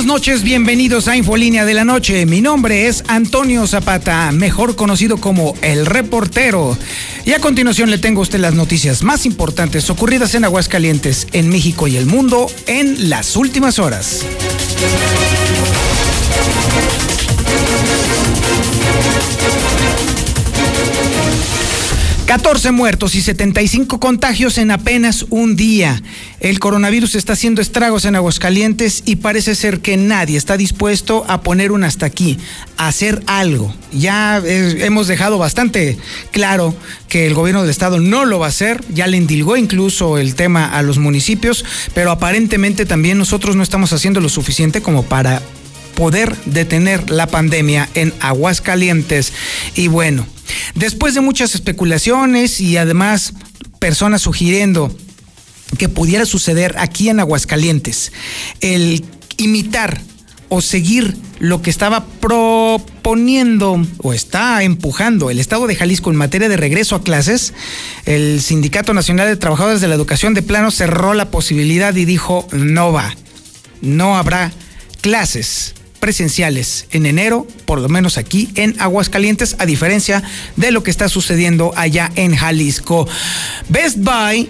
Buenas noches, bienvenidos a Infolínea de la Noche. Mi nombre es Antonio Zapata, mejor conocido como El Reportero. Y a continuación le tengo a usted las noticias más importantes ocurridas en Aguascalientes, en México y el mundo en las últimas horas. 14 muertos y 75 contagios en apenas un día. El coronavirus está haciendo estragos en Aguascalientes y parece ser que nadie está dispuesto a poner un hasta aquí, a hacer algo. Ya eh, hemos dejado bastante claro que el gobierno del estado no lo va a hacer, ya le endilgó incluso el tema a los municipios, pero aparentemente también nosotros no estamos haciendo lo suficiente como para poder detener la pandemia en Aguascalientes. Y bueno, Después de muchas especulaciones y además personas sugiriendo que pudiera suceder aquí en Aguascalientes, el imitar o seguir lo que estaba proponiendo o está empujando el Estado de Jalisco en materia de regreso a clases, el Sindicato Nacional de Trabajadores de la Educación de plano cerró la posibilidad y dijo no va, no habrá clases presenciales en enero, por lo menos aquí en Aguascalientes, a diferencia de lo que está sucediendo allá en Jalisco. Best Buy,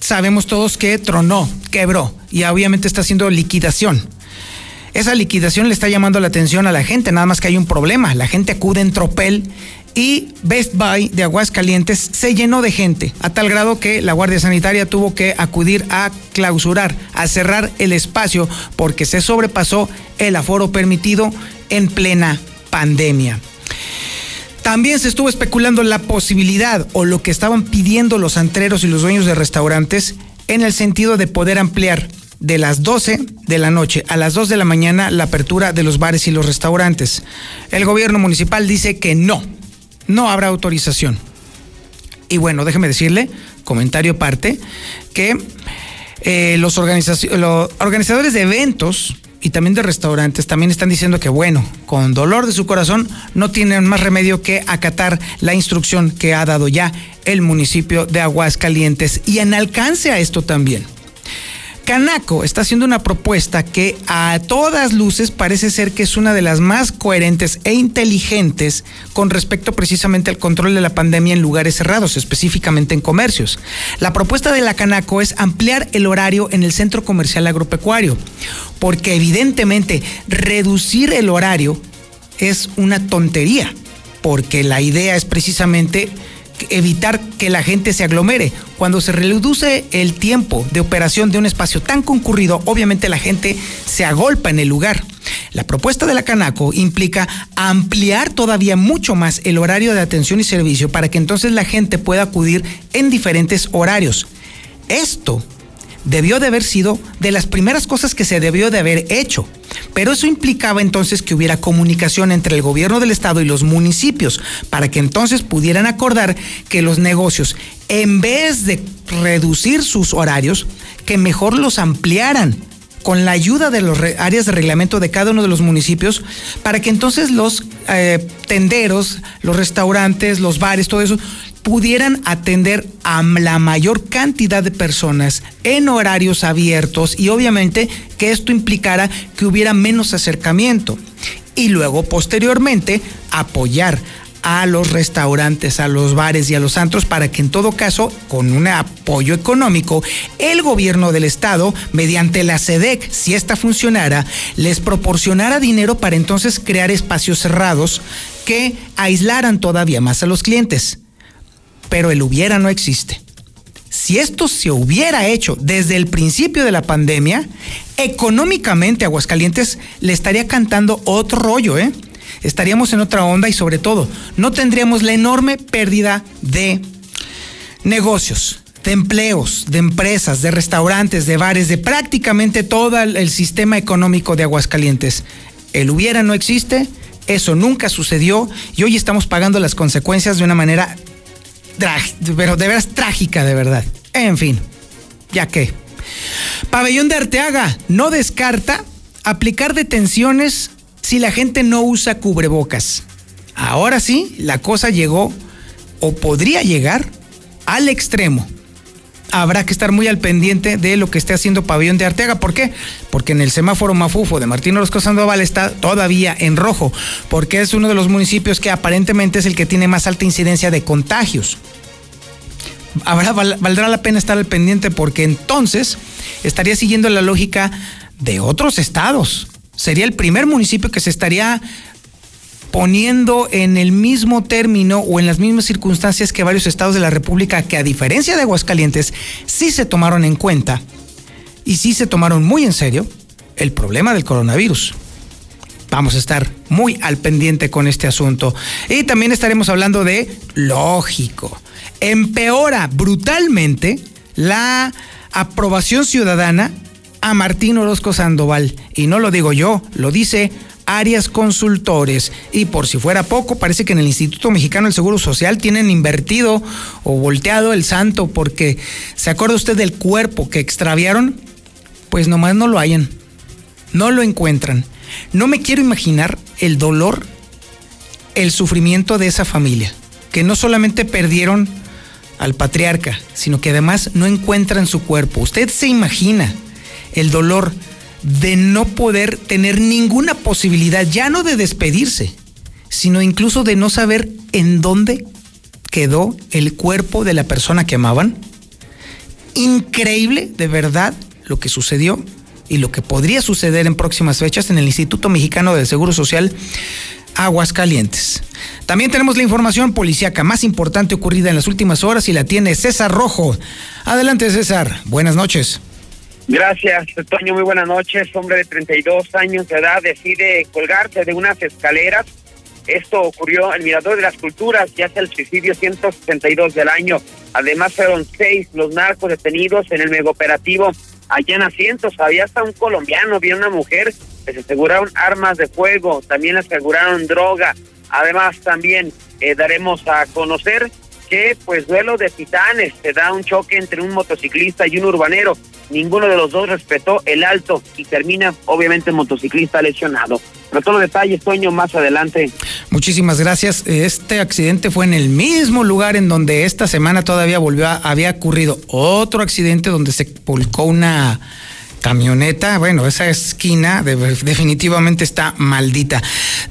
sabemos todos que tronó, quebró y obviamente está haciendo liquidación. Esa liquidación le está llamando la atención a la gente, nada más que hay un problema. La gente acude en tropel y Best Buy de Aguascalientes se llenó de gente, a tal grado que la Guardia Sanitaria tuvo que acudir a clausurar, a cerrar el espacio, porque se sobrepasó el aforo permitido en plena pandemia. También se estuvo especulando la posibilidad o lo que estaban pidiendo los antreros y los dueños de restaurantes en el sentido de poder ampliar de las 12 de la noche a las 2 de la mañana la apertura de los bares y los restaurantes. El gobierno municipal dice que no, no habrá autorización. Y bueno, déjeme decirle, comentario aparte, que eh, los, los organizadores de eventos y también de restaurantes también están diciendo que bueno, con dolor de su corazón no tienen más remedio que acatar la instrucción que ha dado ya el municipio de Aguascalientes y en alcance a esto también Canaco está haciendo una propuesta que a todas luces parece ser que es una de las más coherentes e inteligentes con respecto precisamente al control de la pandemia en lugares cerrados, específicamente en comercios. La propuesta de la Canaco es ampliar el horario en el centro comercial agropecuario, porque evidentemente reducir el horario es una tontería, porque la idea es precisamente evitar que la gente se aglomere. Cuando se reduce el tiempo de operación de un espacio tan concurrido, obviamente la gente se agolpa en el lugar. La propuesta de la Canaco implica ampliar todavía mucho más el horario de atención y servicio para que entonces la gente pueda acudir en diferentes horarios. Esto debió de haber sido de las primeras cosas que se debió de haber hecho. Pero eso implicaba entonces que hubiera comunicación entre el gobierno del estado y los municipios, para que entonces pudieran acordar que los negocios, en vez de reducir sus horarios, que mejor los ampliaran con la ayuda de las áreas de reglamento de cada uno de los municipios, para que entonces los eh, tenderos, los restaurantes, los bares, todo eso, pudieran atender a la mayor cantidad de personas en horarios abiertos y obviamente que esto implicara que hubiera menos acercamiento. Y luego posteriormente apoyar a los restaurantes, a los bares y a los antros para que en todo caso, con un apoyo económico, el gobierno del estado, mediante la SEDEC, si esta funcionara, les proporcionara dinero para entonces crear espacios cerrados que aislaran todavía más a los clientes pero el hubiera no existe. Si esto se hubiera hecho desde el principio de la pandemia, económicamente Aguascalientes le estaría cantando otro rollo, ¿eh? Estaríamos en otra onda y sobre todo no tendríamos la enorme pérdida de negocios, de empleos, de empresas, de restaurantes, de bares, de prácticamente todo el sistema económico de Aguascalientes. El hubiera no existe, eso nunca sucedió y hoy estamos pagando las consecuencias de una manera pero de veras trágica, de verdad. En fin, ya que. Pabellón de Arteaga no descarta aplicar detenciones si la gente no usa cubrebocas. Ahora sí, la cosa llegó o podría llegar al extremo. Habrá que estar muy al pendiente de lo que esté haciendo Pabellón de Arteaga. ¿Por qué? Porque en el semáforo Mafufo de Martín Orozco Sandoval está todavía en rojo, porque es uno de los municipios que aparentemente es el que tiene más alta incidencia de contagios. Habrá, valdrá la pena estar al pendiente porque entonces estaría siguiendo la lógica de otros estados. Sería el primer municipio que se estaría poniendo en el mismo término o en las mismas circunstancias que varios estados de la República que a diferencia de Aguascalientes sí se tomaron en cuenta y sí se tomaron muy en serio el problema del coronavirus. Vamos a estar muy al pendiente con este asunto. Y también estaremos hablando de, lógico, empeora brutalmente la aprobación ciudadana a Martín Orozco Sandoval. Y no lo digo yo, lo dice Arias Consultores. Y por si fuera poco, parece que en el Instituto Mexicano del Seguro Social tienen invertido o volteado el santo porque ¿se acuerda usted del cuerpo que extraviaron? Pues nomás no lo hayan. No lo encuentran. No me quiero imaginar el dolor, el sufrimiento de esa familia, que no solamente perdieron al patriarca, sino que además no encuentran su cuerpo. Usted se imagina el dolor de no poder tener ninguna posibilidad, ya no de despedirse, sino incluso de no saber en dónde quedó el cuerpo de la persona que amaban. Increíble, de verdad, lo que sucedió y lo que podría suceder en próximas fechas en el Instituto Mexicano del Seguro Social Aguascalientes. También tenemos la información policíaca más importante ocurrida en las últimas horas y la tiene César Rojo. Adelante César, buenas noches. Gracias, Toño. Muy buenas noches. Hombre de 32 años de edad decide colgarse de unas escaleras. Esto ocurrió en Mirador de las Culturas, ya es el suicidio 162 del año. Además, fueron seis los narcos detenidos en el megaoperativo allá en asientos. Había hasta un colombiano, había una mujer, les aseguraron armas de fuego, también les aseguraron droga. Además, también eh, daremos a conocer que pues duelo de titanes, se da un choque entre un motociclista y un urbanero. Ninguno de los dos respetó el alto y termina obviamente el motociclista lesionado. Pero todos los detalles, Toño, más adelante. Muchísimas gracias. Este accidente fue en el mismo lugar en donde esta semana todavía volvió a, había ocurrido otro accidente donde se volcó una camioneta, bueno, esa esquina definitivamente está maldita.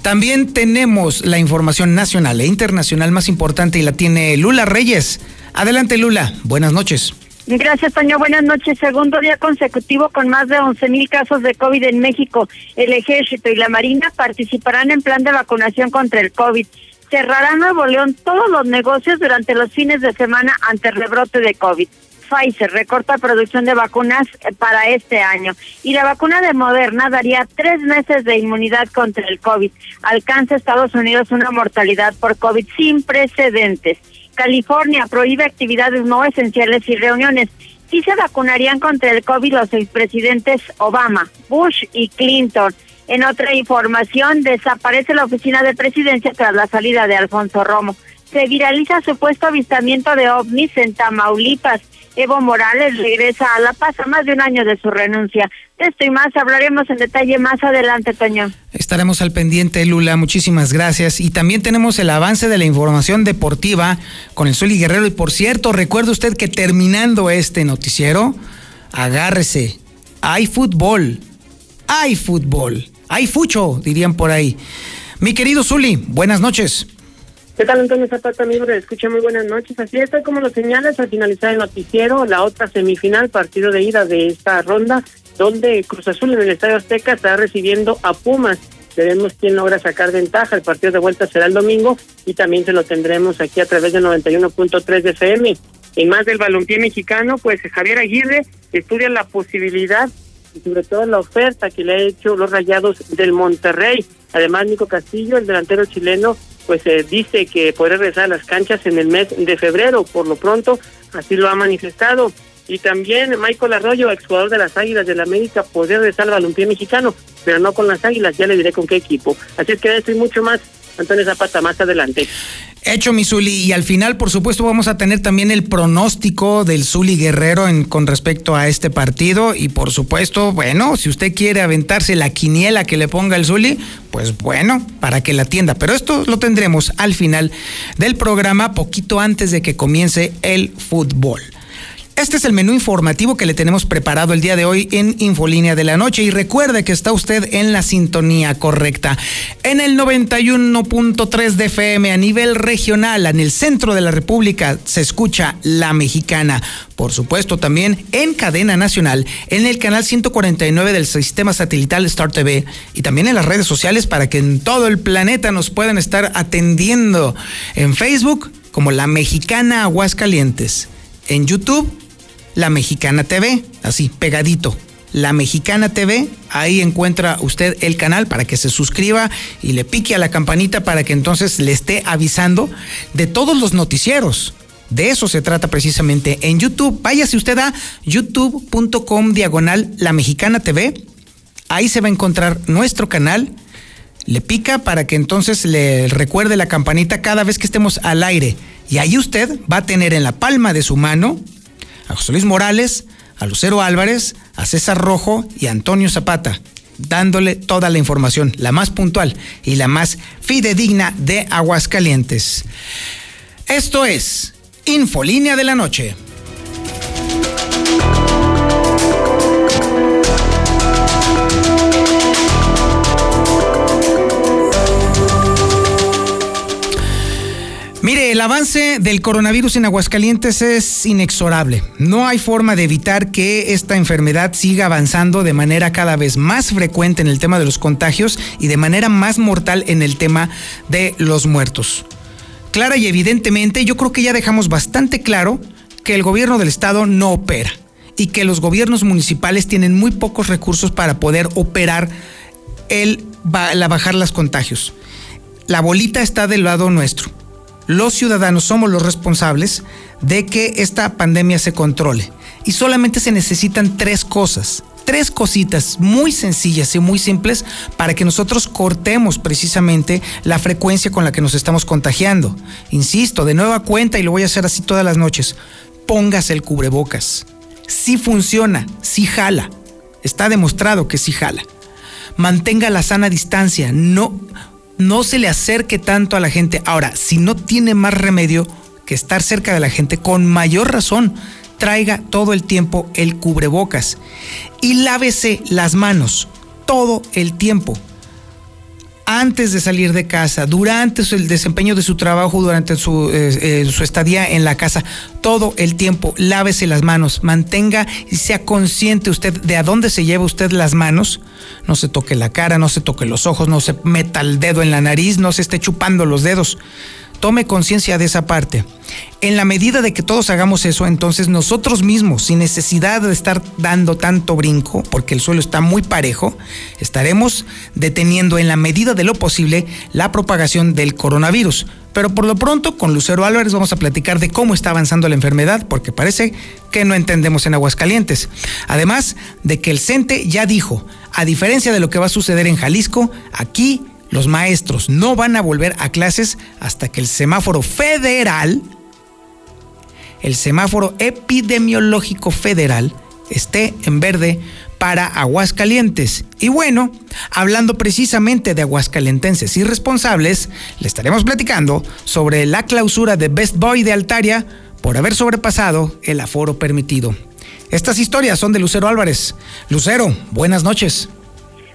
También tenemos la información nacional e internacional más importante y la tiene Lula Reyes. Adelante Lula, buenas noches. Gracias, Toño. Buenas noches. Segundo día consecutivo con más de 11 mil casos de COVID en México. El Ejército y la Marina participarán en plan de vacunación contra el COVID. Cerrará Nuevo León todos los negocios durante los fines de semana ante el rebrote de COVID. Pfizer recorta producción de vacunas eh, para este año y la vacuna de Moderna daría tres meses de inmunidad contra el COVID. Alcanza Estados Unidos una mortalidad por COVID sin precedentes. California prohíbe actividades no esenciales y reuniones. Sí se vacunarían contra el COVID los expresidentes Obama, Bush y Clinton. En otra información, desaparece la oficina de presidencia tras la salida de Alfonso Romo. Se viraliza supuesto avistamiento de ovnis en Tamaulipas. Evo Morales regresa a La Paz a más de un año de su renuncia. De esto y más hablaremos en detalle más adelante, Toño. Estaremos al pendiente, Lula. Muchísimas gracias. Y también tenemos el avance de la información deportiva con el Zuli Guerrero. Y por cierto, recuerde usted que terminando este noticiero, agárrese. Hay fútbol. Hay fútbol. Hay fucho, dirían por ahí. Mi querido Zuli, buenas noches. ¿Qué tal, Antonio Zapata, amigo Escucha? Muy buenas noches. Así es, como lo señalas, al finalizar el noticiero, la otra semifinal, partido de ida de esta ronda, donde Cruz Azul en el Estadio Azteca está recibiendo a Pumas. Veremos quién logra sacar ventaja. El partido de vuelta será el domingo y también se lo tendremos aquí a través de 91.3 de FM. En más del balompié mexicano, pues Javier Aguirre estudia la posibilidad y sobre todo la oferta que le ha hecho los Rayados del Monterrey. Además, Nico Castillo, el delantero chileno, pues eh, dice que podrá regresar a las canchas en el mes de febrero, por lo pronto así lo ha manifestado. Y también Michael Arroyo, exjugador de las Águilas del la América, podría regresar al balompié mexicano, pero no con las Águilas, ya le diré con qué equipo. Así es que esto y mucho más, Antonio Zapata, más adelante. Hecho, mi Zuli. Y al final, por supuesto, vamos a tener también el pronóstico del Zuli Guerrero en, con respecto a este partido. Y por supuesto, bueno, si usted quiere aventarse la quiniela que le ponga el Zuli, pues bueno, para que la atienda. Pero esto lo tendremos al final del programa, poquito antes de que comience el fútbol. Este es el menú informativo que le tenemos preparado el día de hoy en Infolínea de la Noche y recuerde que está usted en la sintonía correcta. En el 91.3 de FM a nivel regional, en el centro de la República, se escucha La Mexicana. Por supuesto, también en cadena nacional, en el canal 149 del sistema satelital Star TV y también en las redes sociales para que en todo el planeta nos puedan estar atendiendo. En Facebook, como La Mexicana Aguascalientes. En YouTube, la Mexicana TV, así, pegadito. La Mexicana TV, ahí encuentra usted el canal para que se suscriba y le pique a la campanita para que entonces le esté avisando de todos los noticieros. De eso se trata precisamente en YouTube. Váyase usted a youtube.com diagonal La Mexicana TV. Ahí se va a encontrar nuestro canal. Le pica para que entonces le recuerde la campanita cada vez que estemos al aire. Y ahí usted va a tener en la palma de su mano a José Luis Morales, a Lucero Álvarez, a César Rojo y a Antonio Zapata, dándole toda la información, la más puntual y la más fidedigna de Aguascalientes. Esto es Infolínea de la Noche. El avance del coronavirus en Aguascalientes es inexorable. No hay forma de evitar que esta enfermedad siga avanzando de manera cada vez más frecuente en el tema de los contagios y de manera más mortal en el tema de los muertos. Clara y evidentemente, yo creo que ya dejamos bastante claro que el gobierno del estado no opera y que los gobiernos municipales tienen muy pocos recursos para poder operar el la bajar los contagios. La bolita está del lado nuestro los ciudadanos somos los responsables de que esta pandemia se controle. Y solamente se necesitan tres cosas, tres cositas muy sencillas y muy simples para que nosotros cortemos precisamente la frecuencia con la que nos estamos contagiando. Insisto, de nueva cuenta, y lo voy a hacer así todas las noches, póngase el cubrebocas. Sí funciona, sí jala. Está demostrado que sí jala. Mantenga la sana distancia, no no se le acerque tanto a la gente. Ahora, si no tiene más remedio que estar cerca de la gente, con mayor razón, traiga todo el tiempo el cubrebocas y lávese las manos todo el tiempo antes de salir de casa, durante el desempeño de su trabajo, durante su, eh, eh, su, estadía en la casa, todo el tiempo, lávese las manos, mantenga y sea consciente usted de a dónde se lleva usted las manos. No se toque la cara, no se toque los ojos, no se meta el dedo en la nariz, no se esté chupando los dedos tome conciencia de esa parte. En la medida de que todos hagamos eso, entonces nosotros mismos, sin necesidad de estar dando tanto brinco, porque el suelo está muy parejo, estaremos deteniendo en la medida de lo posible la propagación del coronavirus. Pero por lo pronto, con Lucero Álvarez vamos a platicar de cómo está avanzando la enfermedad, porque parece que no entendemos en Aguascalientes. Además de que el CENTE ya dijo, a diferencia de lo que va a suceder en Jalisco, aquí los maestros no van a volver a clases hasta que el semáforo federal, el semáforo epidemiológico federal, esté en verde para Aguascalientes. Y bueno, hablando precisamente de aguascalentenses irresponsables, le estaremos platicando sobre la clausura de Best Boy de Altaria por haber sobrepasado el aforo permitido. Estas historias son de Lucero Álvarez. Lucero, buenas noches.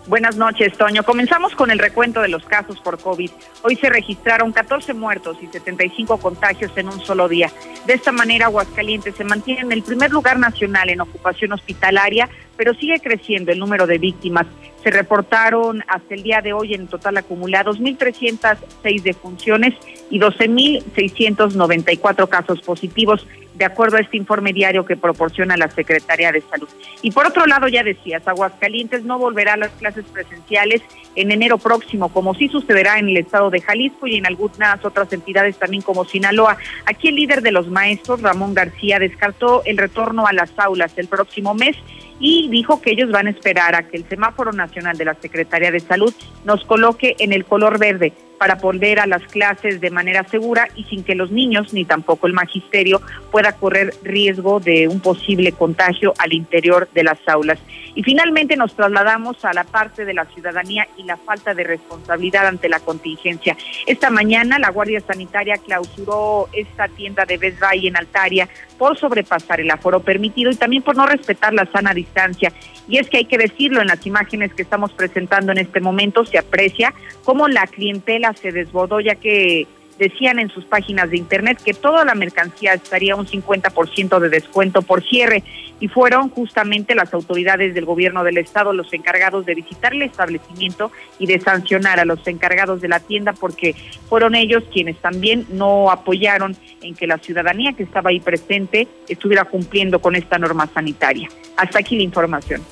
Buenas noches, Toño. Comenzamos con el recuento de los casos por COVID. Hoy se registraron 14 muertos y 75 contagios en un solo día. De esta manera, Aguascalientes se mantiene en el primer lugar nacional en ocupación hospitalaria, pero sigue creciendo el número de víctimas. Se reportaron hasta el día de hoy en total acumulados 1.306 defunciones y 12.694 casos positivos de acuerdo a este informe diario que proporciona la Secretaría de Salud. Y por otro lado, ya decías, Aguascalientes no volverá a las clases presenciales en enero próximo, como sí sucederá en el estado de Jalisco y en algunas otras entidades también como Sinaloa. Aquí el líder de los maestros, Ramón García, descartó el retorno a las aulas el próximo mes y dijo que ellos van a esperar a que el semáforo nacional de la Secretaría de Salud nos coloque en el color verde para volver a las clases de manera segura y sin que los niños ni tampoco el magisterio pueda correr riesgo de un posible contagio al interior de las aulas. Y finalmente nos trasladamos a la parte de la ciudadanía y la falta de responsabilidad ante la contingencia. Esta mañana la Guardia Sanitaria clausuró esta tienda de Best Buy en Altaria por sobrepasar el aforo permitido y también por no respetar la sana distancia. Y es que hay que decirlo, en las imágenes que estamos presentando en este momento se aprecia cómo la clientela se desbordó ya que decían en sus páginas de internet que toda la mercancía estaría un 50% de descuento por cierre y fueron justamente las autoridades del gobierno del estado los encargados de visitar el establecimiento y de sancionar a los encargados de la tienda porque fueron ellos quienes también no apoyaron en que la ciudadanía que estaba ahí presente estuviera cumpliendo con esta norma sanitaria. Hasta aquí la información.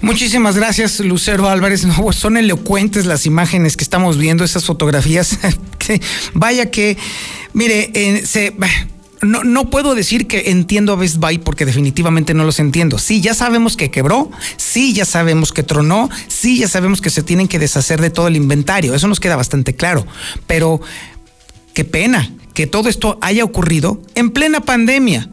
Muchísimas gracias, Lucero Álvarez. Son elocuentes las imágenes que estamos viendo, esas fotografías. Vaya que, mire, se, no, no, puedo decir que entiendo a Best Buy porque definitivamente no los entiendo. Sí, ya sabemos que quebró, sí, ya sabemos que tronó, sí, ya sabemos que se tienen que deshacer de todo el inventario. Eso nos queda bastante claro. Pero qué pena que todo esto haya ocurrido en plena pandemia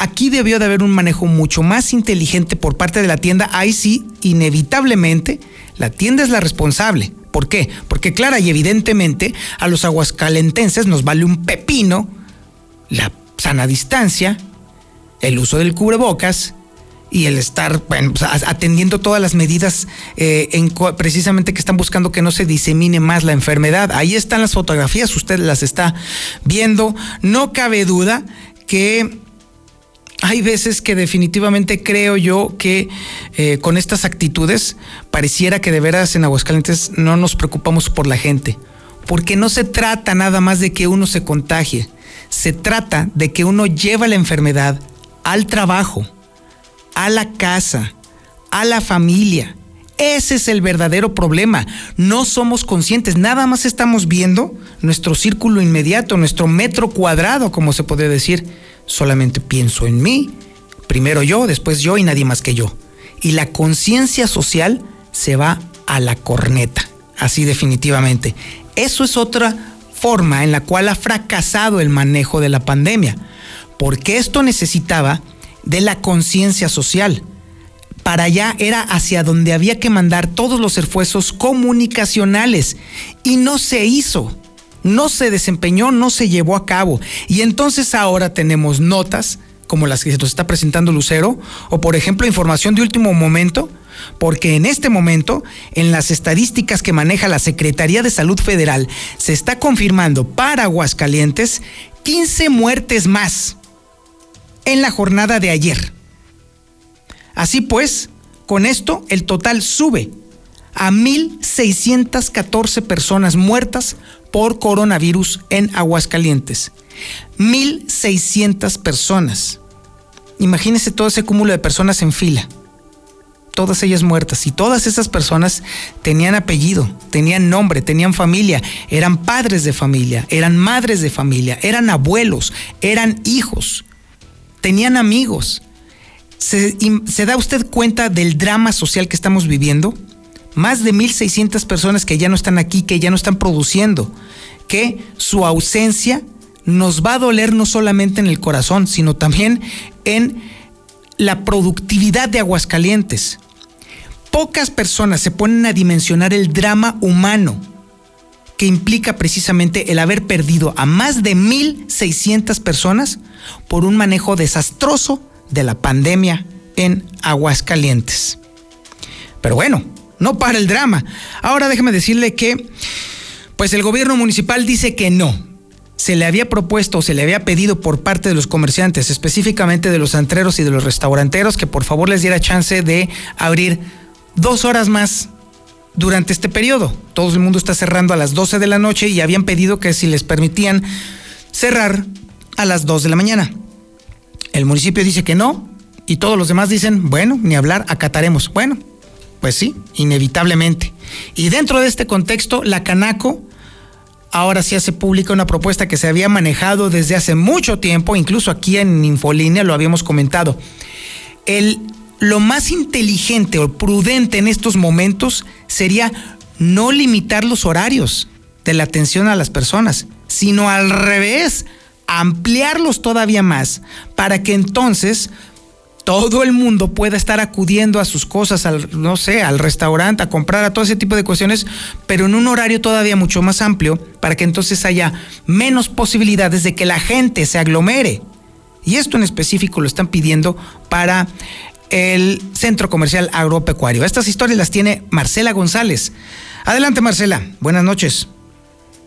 Aquí debió de haber un manejo mucho más inteligente por parte de la tienda. Ahí sí, inevitablemente, la tienda es la responsable. ¿Por qué? Porque clara y evidentemente a los aguascalentenses nos vale un pepino la sana distancia, el uso del cubrebocas y el estar pues, atendiendo todas las medidas eh, precisamente que están buscando que no se disemine más la enfermedad. Ahí están las fotografías, usted las está viendo. No cabe duda que hay veces que definitivamente creo yo que eh, con estas actitudes pareciera que de veras en Aguascalientes no nos preocupamos por la gente, porque no se trata nada más de que uno se contagie, se trata de que uno lleva la enfermedad al trabajo, a la casa, a la familia. Ese es el verdadero problema. No somos conscientes, nada más estamos viendo nuestro círculo inmediato, nuestro metro cuadrado, como se puede decir solamente pienso en mí, primero yo, después yo y nadie más que yo. Y la conciencia social se va a la corneta, así definitivamente. Eso es otra forma en la cual ha fracasado el manejo de la pandemia, porque esto necesitaba de la conciencia social. Para allá era hacia donde había que mandar todos los esfuerzos comunicacionales y no se hizo no se desempeñó, no se llevó a cabo. Y entonces ahora tenemos notas como las que se nos está presentando Lucero, o por ejemplo información de último momento, porque en este momento, en las estadísticas que maneja la Secretaría de Salud Federal, se está confirmando para Aguascalientes 15 muertes más en la jornada de ayer. Así pues, con esto el total sube a 1.614 personas muertas por coronavirus en Aguascalientes. 1.600 personas. Imagínense todo ese cúmulo de personas en fila. Todas ellas muertas. Y todas esas personas tenían apellido, tenían nombre, tenían familia, eran padres de familia, eran madres de familia, eran abuelos, eran hijos, tenían amigos. ¿Se, ¿Se, da usted cuenta del drama social que estamos viviendo? Más de 1.600 personas que ya no están aquí, que ya no están produciendo, que su ausencia nos va a doler no solamente en el corazón, sino también en la productividad de Aguascalientes. Pocas personas se ponen a dimensionar el drama humano que implica precisamente el haber perdido a más de 1.600 personas por un manejo desastroso de la pandemia en Aguascalientes. Pero bueno, no para el drama. Ahora déjeme decirle que, pues el gobierno municipal dice que no. Se le había propuesto se le había pedido por parte de los comerciantes, específicamente de los antreros y de los restauranteros, que por favor les diera chance de abrir dos horas más durante este periodo. Todo el mundo está cerrando a las 12 de la noche y habían pedido que si les permitían cerrar a las 2 de la mañana. El municipio dice que no y todos los demás dicen, bueno, ni hablar, acataremos. Bueno, pues sí, inevitablemente. Y dentro de este contexto, la Canaco ahora sí hace pública una propuesta que se había manejado desde hace mucho tiempo, incluso aquí en Infolínea lo habíamos comentado. El, lo más inteligente o prudente en estos momentos sería no limitar los horarios de la atención a las personas, sino al revés, ampliarlos todavía más para que entonces todo el mundo pueda estar acudiendo a sus cosas, al, no sé, al restaurante, a comprar, a todo ese tipo de cuestiones, pero en un horario todavía mucho más amplio, para que entonces haya menos posibilidades de que la gente se aglomere. Y esto en específico lo están pidiendo para el Centro Comercial Agropecuario. Estas historias las tiene Marcela González. Adelante, Marcela. Buenas noches.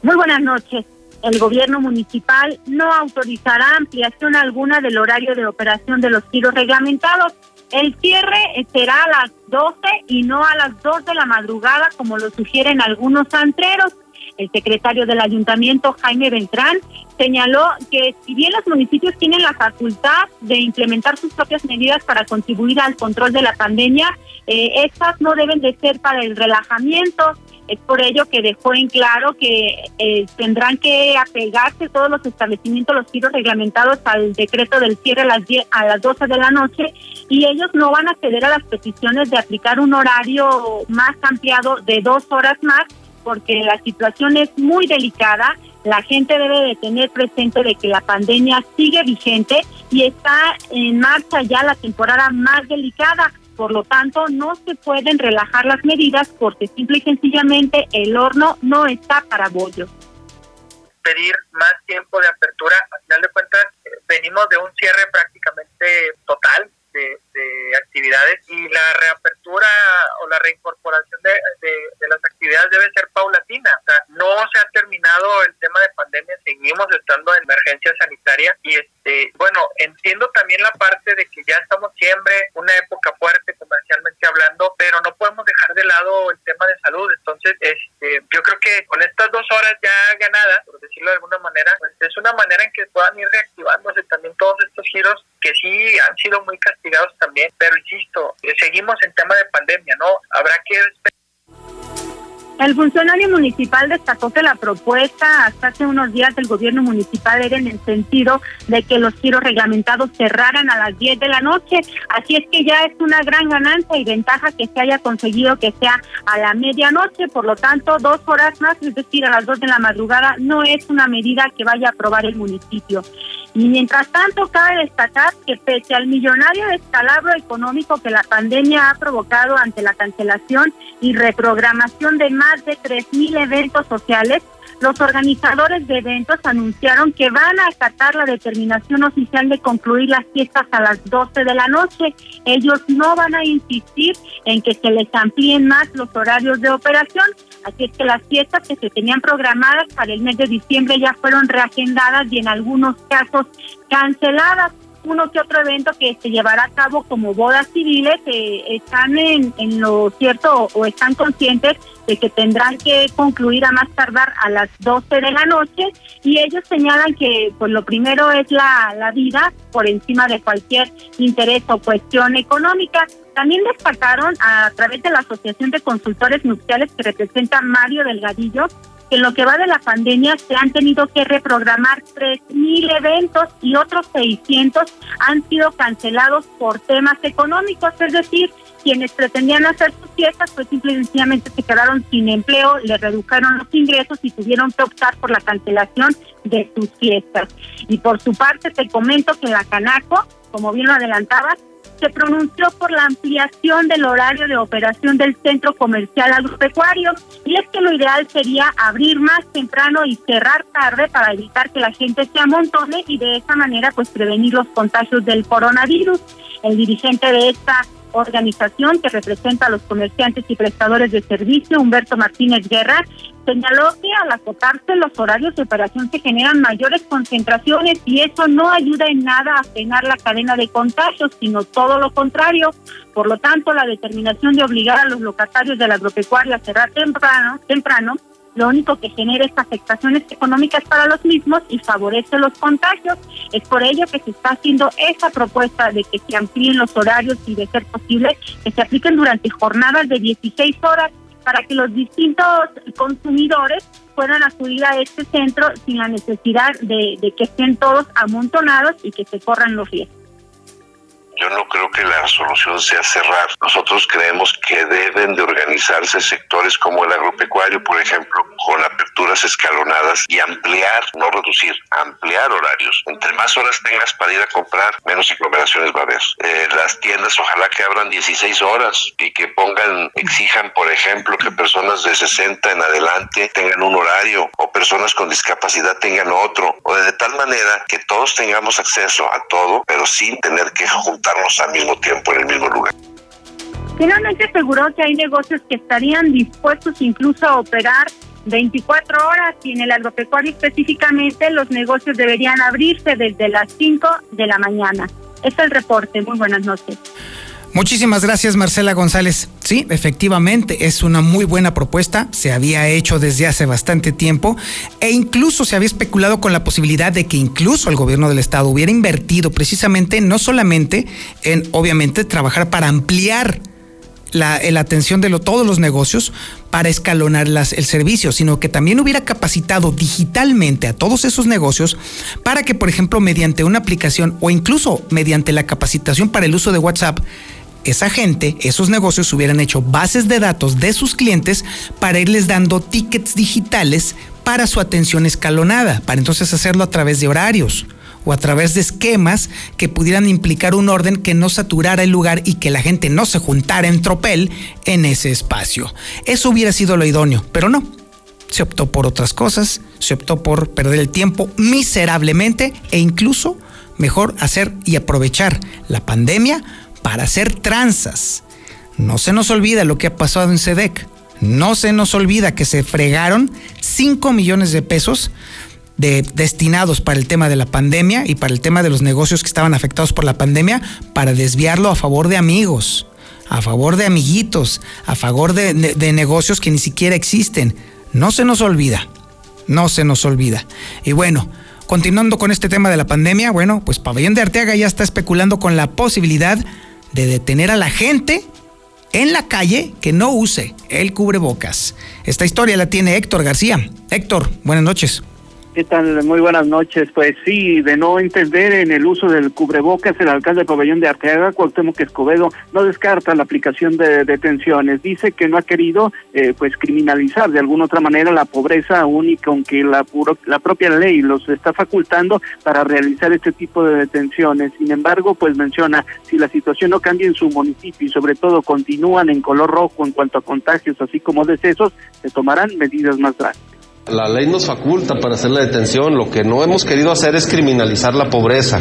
Muy buenas noches el gobierno municipal no autorizará ampliación alguna del horario de operación de los tiros reglamentados. El cierre será a las 12 y no a las 2 de la madrugada, como lo sugieren algunos antreros. El secretario del ayuntamiento, Jaime Beltrán, señaló que si bien los municipios tienen la facultad de implementar sus propias medidas para contribuir al control de la pandemia, eh, estas no deben de ser para el relajamiento. Es por ello que dejó en claro que eh, tendrán que apegarse todos los establecimientos, los tiros reglamentados al decreto del cierre a las, 10, a las 12 de la noche y ellos no van a ceder a las peticiones de aplicar un horario más ampliado de dos horas más porque la situación es muy delicada. La gente debe de tener presente de que la pandemia sigue vigente y está en marcha ya la temporada más delicada. Por lo tanto, no se pueden relajar las medidas porque simple y sencillamente el horno no está para bollos. Pedir más tiempo de apertura, al final de cuentas, eh, venimos de un cierre prácticamente total de, actividades y la reapertura o la reincorporación de, las actividades debe ser paulatina. O sea, no se ha terminado el tema de pandemia, seguimos estando en emergencia sanitaria y este, bueno, entiendo también la parte de que ya estamos siempre una época fuerte comercialmente hablando, pero no podemos dejar de lado el tema de salud. Entonces, este, yo creo que con estas dos horas ya ganadas, por decirlo de alguna manera, pues es una manera en que puedan ir reactivándose también todos estos giros que sí han sido muy castigados también, pero insisto, eh, seguimos en tema de pandemia, ¿no? Habrá que el funcionario municipal destacó que la propuesta hasta hace unos días del gobierno municipal era en el sentido de que los giros reglamentados cerraran a las 10 de la noche. Así es que ya es una gran ganancia y ventaja que se haya conseguido que sea a la medianoche. Por lo tanto, dos horas más, es decir, a las 2 de la madrugada, no es una medida que vaya a aprobar el municipio. Y mientras tanto, cabe destacar que pese al millonario descalabro económico que la pandemia ha provocado ante la cancelación y reprogramación de más de 3.000 eventos sociales, los organizadores de eventos anunciaron que van a acatar la determinación oficial de concluir las fiestas a las 12 de la noche. Ellos no van a insistir en que se les amplíen más los horarios de operación, así es que las fiestas que se tenían programadas para el mes de diciembre ya fueron reagendadas y en algunos casos canceladas uno que otro evento que se llevará a cabo como bodas civiles eh, están en, en, lo cierto o están conscientes de que tendrán que concluir a más tardar a las 12 de la noche y ellos señalan que pues lo primero es la, la vida por encima de cualquier interés o cuestión económica. También destacaron a través de la Asociación de Consultores Nupciales que representa Mario Delgadillo que en lo que va de la pandemia se han tenido que reprogramar 3.000 eventos y otros 600 han sido cancelados por temas económicos, es decir, quienes pretendían hacer sus fiestas pues simplemente se quedaron sin empleo, le redujeron los ingresos y tuvieron que optar por la cancelación de sus fiestas. Y por su parte te comento que la Canaco, como bien lo adelantabas, se pronunció por la ampliación del horario de operación del centro comercial agropecuario y es que lo ideal sería abrir más temprano y cerrar tarde para evitar que la gente se amontone y de esa manera pues prevenir los contagios del coronavirus. El dirigente de esta organización que representa a los comerciantes y prestadores de servicio, Humberto Martínez Guerra, señaló que al acotarse los horarios de operación se generan mayores concentraciones y eso no ayuda en nada a frenar la cadena de contagios, sino todo lo contrario. Por lo tanto, la determinación de obligar a los locatarios de la agropecuaria a cerrar temprano, temprano lo único que genera es afectaciones económicas para los mismos y favorece los contagios. Es por ello que se está haciendo esa propuesta de que se amplíen los horarios y de ser posible que se apliquen durante jornadas de 16 horas para que los distintos consumidores puedan acudir a este centro sin la necesidad de, de que estén todos amontonados y que se corran los riesgos. Yo no creo que la solución sea cerrar. Nosotros creemos que deben de organizarse sectores como el agropecuario, por ejemplo, con aperturas escalonadas y ampliar, no reducir, ampliar horarios. Entre más horas tengas para ir a comprar, menos aglomeraciones va a haber. Eh, las tiendas ojalá que abran 16 horas y que pongan, exijan, por ejemplo, que personas de 60 en adelante tengan un horario o personas con discapacidad tengan otro, o de tal manera que todos tengamos acceso a todo, pero sin tener que juntarnos al mismo tiempo en el mismo lugar. Finalmente aseguró que hay negocios que estarían dispuestos incluso a operar 24 horas y en el agropecuario específicamente los negocios deberían abrirse desde las 5 de la mañana. Este es el reporte. Muy buenas noches. Muchísimas gracias Marcela González. Sí, efectivamente, es una muy buena propuesta, se había hecho desde hace bastante tiempo e incluso se había especulado con la posibilidad de que incluso el gobierno del estado hubiera invertido precisamente no solamente en, obviamente, trabajar para ampliar la, atención de todos los negocios para escalonar las, el servicio, sino que también hubiera capacitado digitalmente a todos esos negocios para que, por ejemplo, mediante una aplicación o incluso mediante la capacitación para el uso de WhatsApp, esa gente, esos negocios hubieran hecho bases de datos de sus clientes para irles dando tickets digitales para su atención escalonada, para entonces hacerlo a través de horarios o a través de esquemas que pudieran implicar un orden que no saturara el lugar y que la gente no se juntara en tropel en ese espacio. Eso hubiera sido lo idóneo, pero no. Se optó por otras cosas, se optó por perder el tiempo miserablemente e incluso mejor hacer y aprovechar la pandemia para hacer tranzas. No se nos olvida lo que ha pasado en SEDEC. No se nos olvida que se fregaron 5 millones de pesos de, destinados para el tema de la pandemia y para el tema de los negocios que estaban afectados por la pandemia para desviarlo a favor de amigos, a favor de amiguitos, a favor de, de negocios que ni siquiera existen. No se nos olvida, no se nos olvida. Y bueno, continuando con este tema de la pandemia, bueno, pues Pabellón de Arteaga ya está especulando con la posibilidad de detener a la gente en la calle que no use el cubrebocas. Esta historia la tiene Héctor García. Héctor, buenas noches. ¿Qué tal? Muy buenas noches. Pues sí, de no entender en el uso del cubrebocas, el alcalde del pabellón de Arteaga, Cuauhtémoc Escobedo, no descarta la aplicación de detenciones. Dice que no ha querido, eh, pues, criminalizar de alguna otra manera la pobreza única, aunque la, la propia ley los está facultando para realizar este tipo de detenciones. Sin embargo, pues menciona, si la situación no cambia en su municipio y sobre todo continúan en color rojo en cuanto a contagios, así como decesos, se tomarán medidas más drásticas. La ley nos faculta para hacer la detención, lo que no hemos querido hacer es criminalizar la pobreza,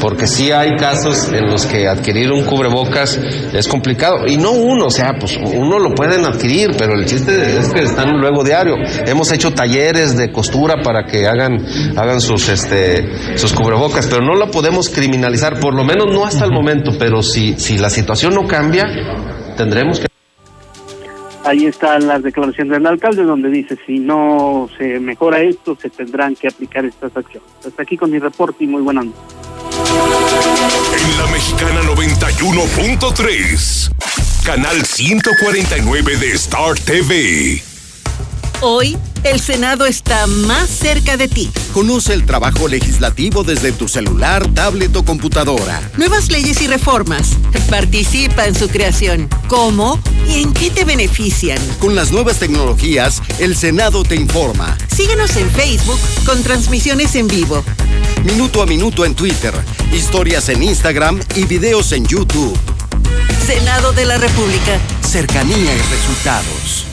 porque sí hay casos en los que adquirir un cubrebocas es complicado, y no uno, o sea, pues uno lo pueden adquirir, pero el chiste es que están luego diario. Hemos hecho talleres de costura para que hagan, hagan sus, este, sus cubrebocas, pero no lo podemos criminalizar, por lo menos no hasta el momento, pero si, si la situación no cambia, tendremos que Ahí están las declaraciones del alcalde donde dice si no se mejora esto se tendrán que aplicar estas acciones. Hasta aquí con mi reporte y muy buenas noches. En la mexicana 91.3, canal 149 de Star TV. Hoy, el Senado está más cerca de ti. Conoce el trabajo legislativo desde tu celular, tablet o computadora. Nuevas leyes y reformas. Participa en su creación. ¿Cómo y en qué te benefician? Con las nuevas tecnologías, el Senado te informa. Síguenos en Facebook con transmisiones en vivo. Minuto a minuto en Twitter, historias en Instagram y videos en YouTube. Senado de la República. Cercanía y resultados.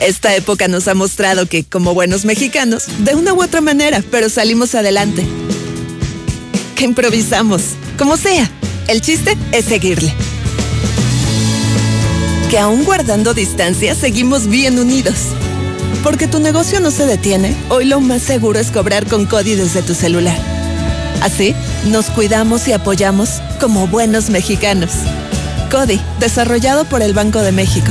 Esta época nos ha mostrado que, como buenos mexicanos, de una u otra manera, pero salimos adelante. Que improvisamos, como sea. El chiste es seguirle. Que aún guardando distancia, seguimos bien unidos. Porque tu negocio no se detiene, hoy lo más seguro es cobrar con CODI desde tu celular. Así, nos cuidamos y apoyamos como buenos mexicanos. CODI, desarrollado por el Banco de México.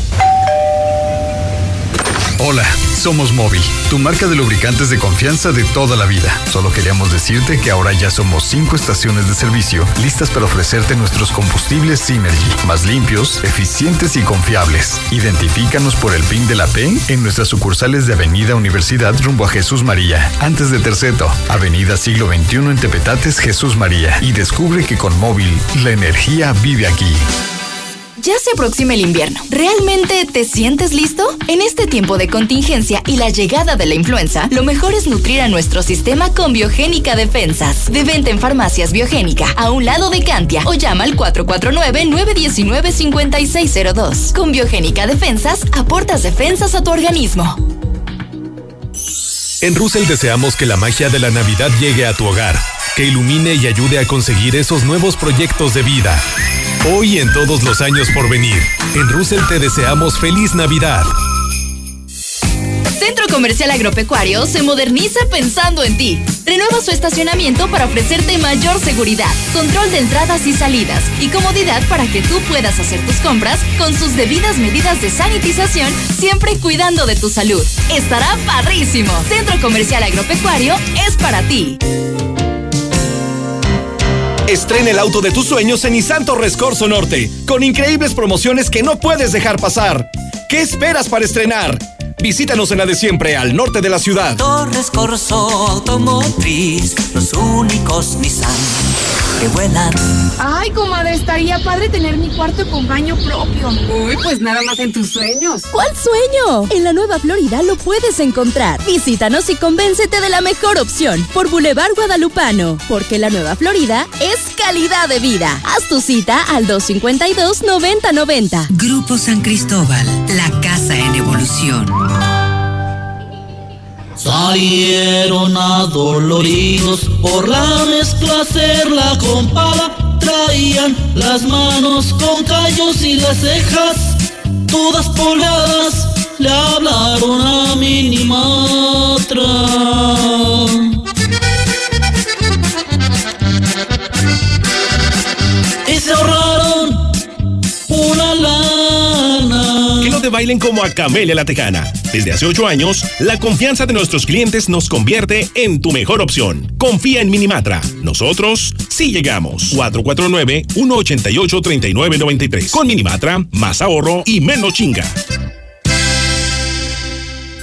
Hola, somos Móvil, tu marca de lubricantes de confianza de toda la vida. Solo queríamos decirte que ahora ya somos cinco estaciones de servicio listas para ofrecerte nuestros combustibles Synergy, más limpios, eficientes y confiables. Identifícanos por el PIN de la P en nuestras sucursales de Avenida Universidad rumbo a Jesús María, antes de Terceto, Avenida Siglo XXI en Tepetates Jesús María y descubre que con Móvil la energía vive aquí. Ya se aproxima el invierno. ¿Realmente te sientes listo? En este tiempo de contingencia y la llegada de la influenza, lo mejor es nutrir a nuestro sistema con Biogénica Defensas. De venta en farmacias Biogénica, a un lado de Cantia, o llama al 449-919-5602. Con Biogénica Defensas, aportas defensas a tu organismo. En Russell deseamos que la magia de la Navidad llegue a tu hogar, que ilumine y ayude a conseguir esos nuevos proyectos de vida. Hoy y en todos los años por venir, en Russell te deseamos feliz Navidad. Centro Comercial Agropecuario se moderniza pensando en ti. Renueva su estacionamiento para ofrecerte mayor seguridad, control de entradas y salidas y comodidad para que tú puedas hacer tus compras con sus debidas medidas de sanitización, siempre cuidando de tu salud. Estará parrísimo. Centro Comercial Agropecuario es para ti. Estrena el auto de tus sueños en Nissan Torres Corso Norte, con increíbles promociones que no puedes dejar pasar. ¿Qué esperas para estrenar? Visítanos en la de siempre, al norte de la ciudad. Torres Automotriz, los únicos Nissan que vuelan. Ay, comadre, estaría padre tener mi cuarto con baño propio. Uy, pues nada más en tus sueños. ¿Cuál sueño? En la Nueva Florida lo puedes encontrar. Visítanos y convéncete de la mejor opción por Boulevard Guadalupano, porque la Nueva Florida es calidad de vida. Haz tu cita al 252-9090. Grupo San Cristóbal, la casa en evolución. Salieron adoloridos por la mezcla hacerla con pala. Traían las manos con callos y las cejas todas polvadas. Le hablaron a Minimatra. Y bailen como a Camelia la Tejana. Desde hace ocho años, la confianza de nuestros clientes nos convierte en tu mejor opción. Confía en Minimatra. Nosotros sí llegamos. 449-188-3993. Con Minimatra, más ahorro y menos chinga.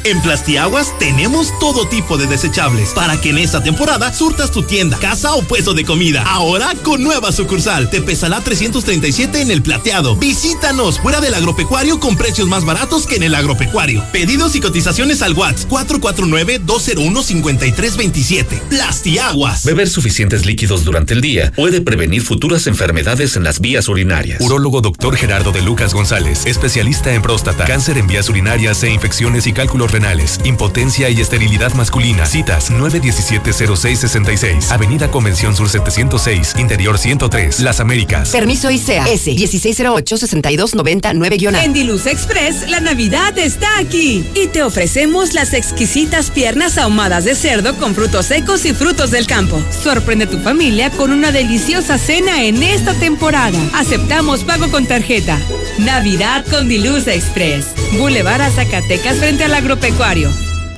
En Plastiaguas tenemos todo tipo de desechables para que en esta temporada surtas tu tienda, casa o puesto de comida. Ahora con nueva sucursal. Te pesará 337 en el plateado. Visítanos fuera del agropecuario con precios más baratos que en el agropecuario. Pedidos y cotizaciones al WhatsApp 449-201-5327. Plastiaguas. Beber suficientes líquidos durante el día puede prevenir futuras enfermedades en las vías urinarias. Urólogo doctor Gerardo de Lucas González, especialista en próstata, cáncer en vías urinarias e infecciones y cálculos renales, impotencia y esterilidad masculina. Citas 917-0666, Avenida Convención Sur 706, Interior 103, Las Américas. Permiso ICEA S 1608-6299-A. En Diluz Express, la Navidad está aquí y te ofrecemos las exquisitas piernas ahumadas de cerdo con frutos secos y frutos del campo. Sorprende a tu familia con una deliciosa cena en esta temporada. Aceptamos pago con tarjeta. Navidad con Diluz Express. Boulevard a Zacatecas frente al agropecuario.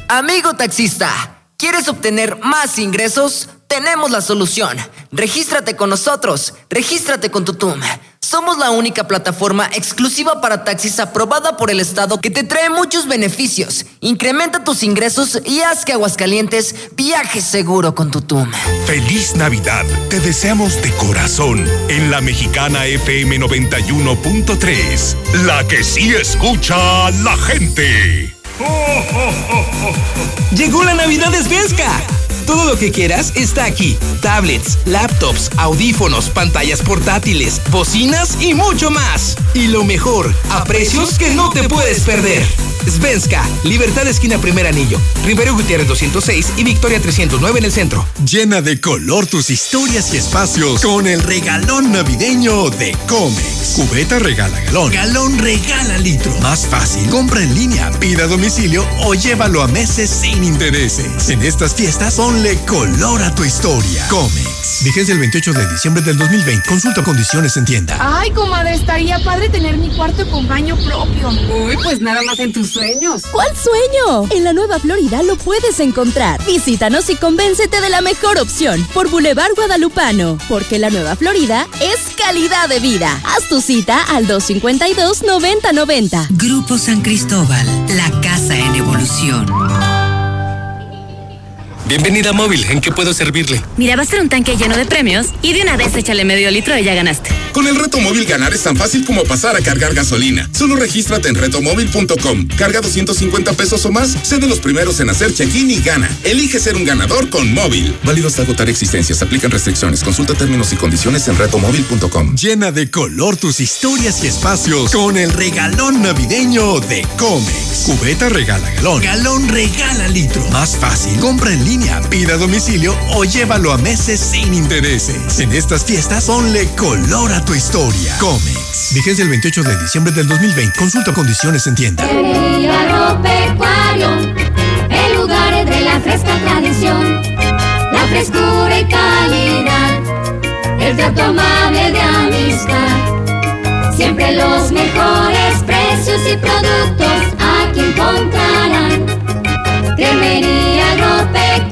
Amigo taxista, ¿quieres obtener más ingresos? Tenemos la solución. Regístrate con nosotros. Regístrate con Tutum. Somos la única plataforma exclusiva para taxis aprobada por el Estado que te trae muchos beneficios. Incrementa tus ingresos y haz que Aguascalientes viaje seguro con Tutum. Feliz Navidad. Te deseamos de corazón en la mexicana FM 91.3. La que sí escucha a la gente. Llegó la Navidad de. Todo lo que quieras está aquí. Tablets, laptops, audífonos, pantallas portátiles, bocinas y mucho más. Y lo mejor, a precios que no te puedes perder. Svenska, Libertad Esquina Primer Anillo, Rivero Gutiérrez 206 y Victoria 309 en el centro. Llena de color tus historias y espacios con el regalón navideño de Comex. Cubeta regala galón. Galón regala litro. Más fácil. Compra en línea, pida a domicilio o llévalo a meses sin intereses. En estas fiestas ponle color a tu historia. Comex. Vigencia el 28 de diciembre del 2020. Consulta condiciones en tienda. Ay, comadre, estaría padre tener mi cuarto con baño propio. Uy, pues nada más en tus sueños. ¿Cuál sueño? En la Nueva Florida lo puedes encontrar. Visítanos y convéncete de la mejor opción por Boulevard Guadalupano. Porque la Nueva Florida es calidad de vida. Haz tu cita al 252-9090. Grupo San Cristóbal, la casa en evolución. Bienvenida a Móvil, ¿en qué puedo servirle? Mira, va a ser un tanque lleno de premios y de una vez échale medio litro y ya ganaste. Con el reto móvil ganar es tan fácil como pasar a cargar gasolina. Solo regístrate en retomóvil.com. Carga 250 pesos o más, sé de los primeros en hacer check-in y gana. Elige ser un ganador con móvil. Válido hasta agotar existencias. Aplican restricciones. Consulta términos y condiciones en retomóvil.com. Llena de color tus historias y espacios con el regalón navideño de Comex. Cubeta regala galón. Galón regala litro. Más fácil. Compra en línea, pida a domicilio o llévalo a meses sin intereses. En estas fiestas, ponle color a tu historia. Comex. Vigencia el 28 de diciembre del 2020. Consulta condiciones en tienda. Agropecuario, el lugar de la fresca tradición, la frescura y calidad, el trato amable de amistad. Siempre los mejores precios y productos aquí encontrarán. Cremería Agropecuario,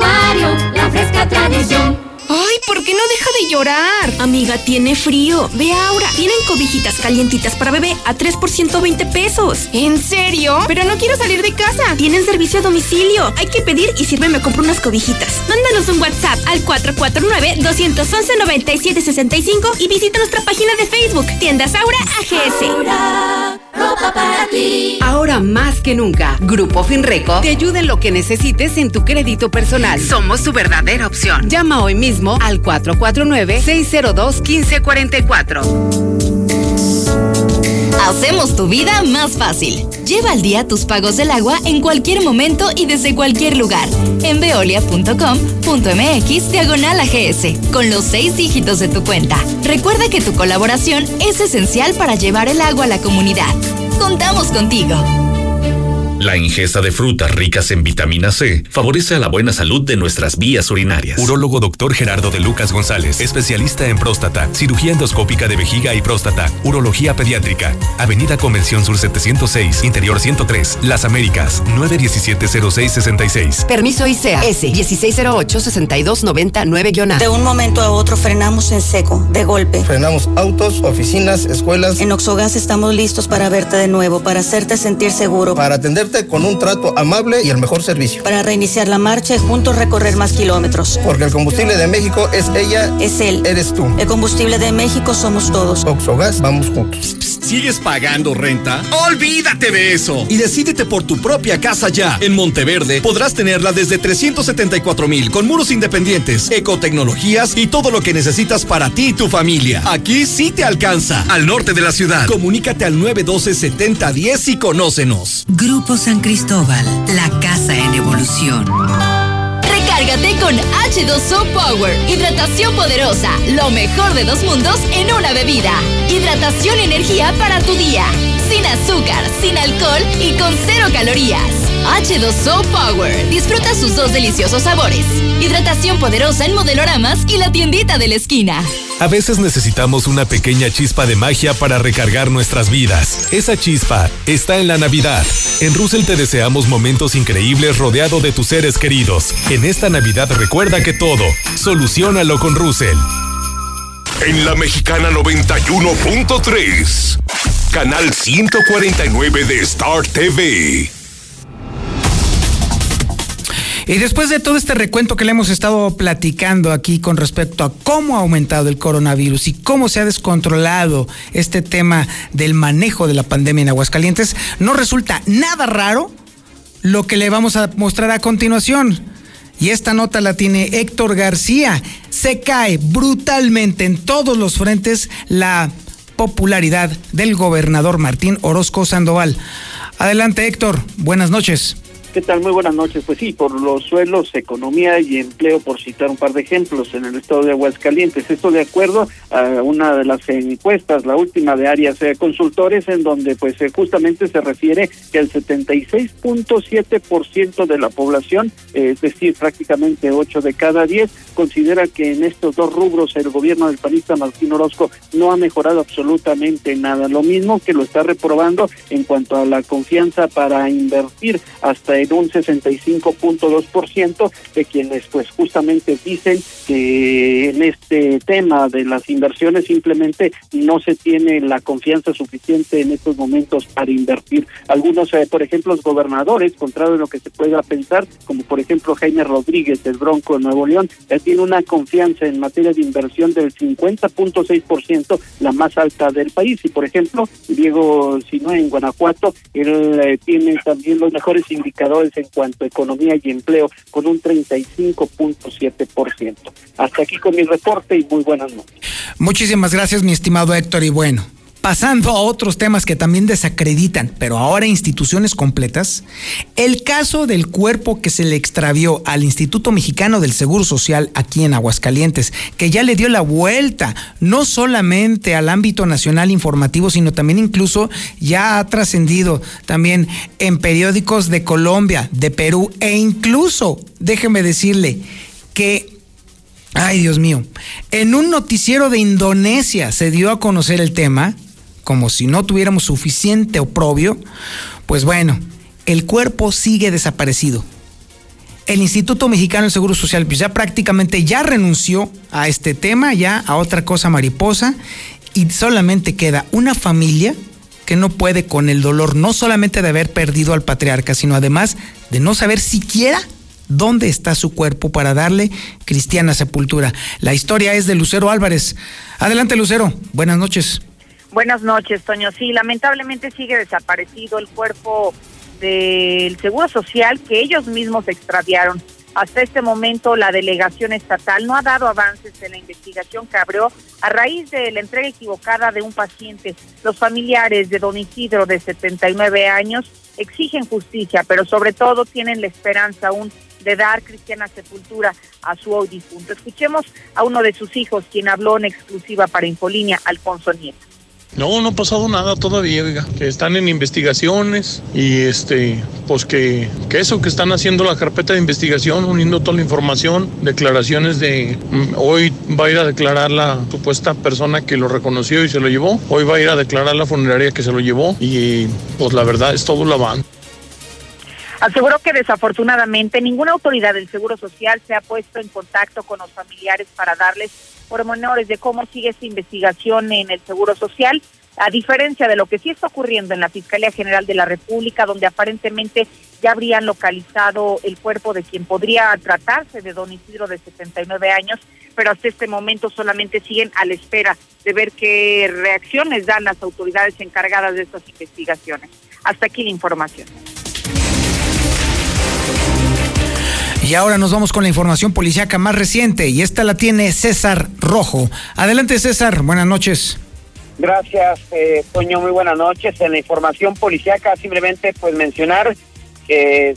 la fresca tradición. Ay, ¿por qué no deja de llorar? Amiga, tiene frío. Ve a Aura. Tienen cobijitas calientitas para bebé a 3 por 120 pesos. ¿En serio? Pero no quiero salir de casa. Tienen servicio a domicilio. Hay que pedir y sirve me compro unas cobijitas. Mándanos un WhatsApp al 449-211-9765 y visita nuestra página de Facebook, Tiendas Aura AGS. Aura, ropa para ti. Ahora más que nunca, Grupo Finreco te ayuda en lo que necesites en tu crédito personal. Somos su verdadera opción. Llama hoy mismo al 449-602-1544. Hacemos tu vida más fácil. Lleva al día tus pagos del agua en cualquier momento y desde cualquier lugar. En veolia.com.mx diagonal AGS, con los seis dígitos de tu cuenta. Recuerda que tu colaboración es esencial para llevar el agua a la comunidad. Contamos contigo. La ingesta de frutas ricas en vitamina C favorece a la buena salud de nuestras vías urinarias. Urólogo doctor Gerardo de Lucas González, especialista en próstata, cirugía endoscópica de vejiga y próstata, urología pediátrica. Avenida Convención Sur 706, Interior 103, Las Américas, 917-0666. Permiso ICEA S 1608-6299-A. De un momento a otro frenamos en seco, de golpe. Frenamos autos, oficinas, escuelas. En Oxogas estamos listos para verte de nuevo, para hacerte sentir seguro. Para atenderte con un trato amable y el mejor servicio. Para reiniciar la marcha y juntos recorrer más kilómetros. Porque el combustible de México es ella. Es él. Eres tú. El combustible de México somos todos. Oxogas, vamos juntos. ¿Sigues pagando renta? ¡Olvídate de eso! Y decídete por tu propia casa ya. En Monteverde podrás tenerla desde 374 mil con muros independientes, ecotecnologías y todo lo que necesitas para ti y tu familia. Aquí sí te alcanza. Al norte de la ciudad. Comunícate al 912-7010 y conócenos. Grupo San Cristóbal, la casa en evolución. Recárgate con H2O Power. Hidratación poderosa. Lo mejor de dos mundos en una bebida. Hidratación y energía para tu día. Sin azúcar, sin alcohol y con cero calorías. H2O Power. Disfruta sus dos deliciosos sabores. Hidratación poderosa en modeloramas y la tiendita de la esquina. A veces necesitamos una pequeña chispa de magia para recargar nuestras vidas. Esa chispa está en la Navidad. En Russell te deseamos momentos increíbles rodeado de tus seres queridos. En esta Navidad recuerda que todo, solucionalo con Russell. En la Mexicana 91.3, canal 149 de Star TV. Y después de todo este recuento que le hemos estado platicando aquí con respecto a cómo ha aumentado el coronavirus y cómo se ha descontrolado este tema del manejo de la pandemia en Aguascalientes, no resulta nada raro lo que le vamos a mostrar a continuación. Y esta nota la tiene Héctor García. Se cae brutalmente en todos los frentes la popularidad del gobernador Martín Orozco Sandoval. Adelante Héctor, buenas noches. ¿Qué tal? Muy buenas noches. Pues sí, por los suelos, economía y empleo, por citar un par de ejemplos, en el estado de Aguascalientes. Esto de acuerdo a una de las encuestas, la última de Arias eh, Consultores, en donde pues eh, justamente se refiere que el 76.7% de la población, eh, es decir, prácticamente 8 de cada 10, considera que en estos dos rubros el gobierno del panista Martín Orozco no ha mejorado absolutamente nada. Lo mismo que lo está reprobando en cuanto a la confianza para invertir hasta en un 65.2% de quienes pues justamente dicen que en este tema de las inversiones simplemente no se tiene la confianza suficiente en estos momentos para invertir. Algunos, eh, por ejemplo, los gobernadores, contrario a lo que se pueda pensar, como por ejemplo Jaime Rodríguez del Bronco de Nuevo León, él tiene una confianza en materia de inversión del 50.6%, la más alta del país. Y por ejemplo, Diego Sinue en Guanajuato, él eh, tiene también los mejores indicadores en cuanto a economía y empleo con un 35.7%. Hasta aquí con mi reporte y muy buenas noches. Muchísimas gracias, mi estimado Héctor. Y bueno, Pasando a otros temas que también desacreditan, pero ahora instituciones completas, el caso del cuerpo que se le extravió al Instituto Mexicano del Seguro Social aquí en Aguascalientes, que ya le dio la vuelta no solamente al ámbito nacional informativo, sino también incluso ya ha trascendido también en periódicos de Colombia, de Perú e incluso, déjeme decirle, que Ay, Dios mío. En un noticiero de Indonesia se dio a conocer el tema como si no tuviéramos suficiente oprobio, pues bueno, el cuerpo sigue desaparecido. El Instituto Mexicano del Seguro Social pues ya prácticamente ya renunció a este tema, ya a otra cosa mariposa, y solamente queda una familia que no puede con el dolor no solamente de haber perdido al patriarca, sino además de no saber siquiera dónde está su cuerpo para darle cristiana sepultura. La historia es de Lucero Álvarez. Adelante Lucero, buenas noches. Buenas noches, Toño. Sí, lamentablemente sigue desaparecido el cuerpo del Seguro Social que ellos mismos extraviaron. Hasta este momento la delegación estatal no ha dado avances en la investigación que abrió a raíz de la entrega equivocada de un paciente. Los familiares de don Isidro de 79 años exigen justicia, pero sobre todo tienen la esperanza aún de dar cristiana sepultura a su hoy difunto. Escuchemos a uno de sus hijos, quien habló en exclusiva para Infolínea, Alfonso Nieto. No, no ha pasado nada todavía, oiga, que están en investigaciones y este, pues que, que eso que están haciendo la carpeta de investigación, uniendo toda la información, declaraciones de mm, hoy va a ir a declarar la supuesta persona que lo reconoció y se lo llevó, hoy va a ir a declarar la funeraria que se lo llevó y pues la verdad es todo la van. Aseguró que desafortunadamente ninguna autoridad del Seguro Social se ha puesto en contacto con los familiares para darles pormenores de cómo sigue esta investigación en el Seguro Social, a diferencia de lo que sí está ocurriendo en la Fiscalía General de la República, donde aparentemente ya habrían localizado el cuerpo de quien podría tratarse de don Isidro de 79 años, pero hasta este momento solamente siguen a la espera de ver qué reacciones dan las autoridades encargadas de estas investigaciones. Hasta aquí la información. Y ahora nos vamos con la información policíaca más reciente y esta la tiene César Rojo. Adelante César, buenas noches. Gracias, eh, Toño, muy buenas noches. En la información policíaca simplemente pues mencionar que,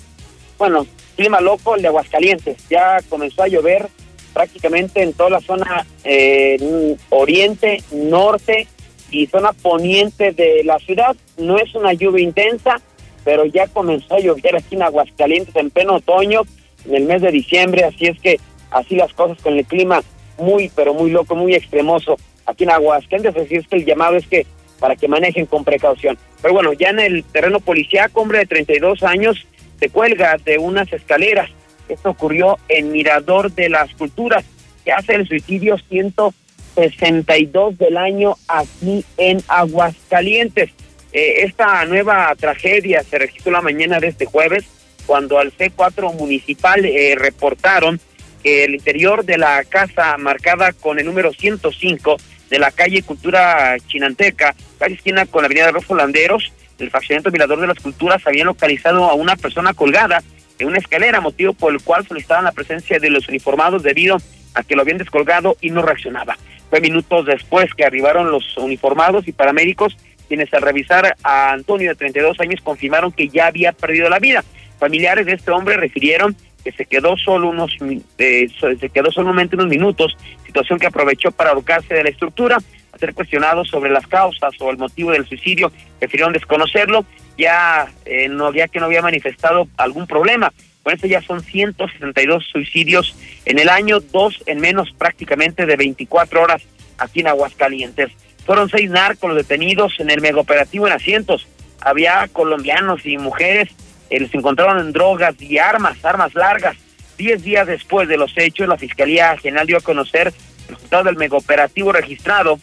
bueno, clima loco el de Aguascalientes. Ya comenzó a llover prácticamente en toda la zona eh, oriente, norte y zona poniente de la ciudad. No es una lluvia intensa, pero ya comenzó a llover aquí en Aguascalientes en pleno otoño en el mes de diciembre, así es que así las cosas con el clima muy, pero muy loco, muy extremoso aquí en Aguascalientes, así es que el llamado es que para que manejen con precaución. Pero bueno, ya en el terreno policíaco, hombre de 32 años se cuelga de unas escaleras. Esto ocurrió en Mirador de las Culturas, que hace el suicidio 162 del año aquí en Aguascalientes. Eh, esta nueva tragedia se registró la mañana de este jueves cuando al C4 municipal eh, reportaron que el interior de la casa marcada con el número 105 de la calle Cultura Chinanteca, casi esquina con la avenida de los Holanderos, el fraccionamiento Mirador de las Culturas había localizado a una persona colgada en una escalera, motivo por el cual solicitaban la presencia de los uniformados debido a que lo habían descolgado y no reaccionaba. Fue minutos después que arribaron los uniformados y paramédicos, quienes al revisar a Antonio de 32 años confirmaron que ya había perdido la vida. Familiares de este hombre refirieron que se quedó solo unos eh, se quedó solamente unos minutos, situación que aprovechó para ahorcarse de la estructura. A ser cuestionado sobre las causas o el motivo del suicidio, prefirieron desconocerlo, ya eh, no había que no había manifestado algún problema. Con eso ya son 162 suicidios en el año, dos en menos prácticamente de 24 horas aquí en Aguascalientes. Fueron seis narcos detenidos en el megaoperativo en asientos. Había colombianos y mujeres, eh, encontraron en drogas y armas, armas largas. Diez días después de los hechos, la Fiscalía General dio a conocer el resultado del megaoperativo registrado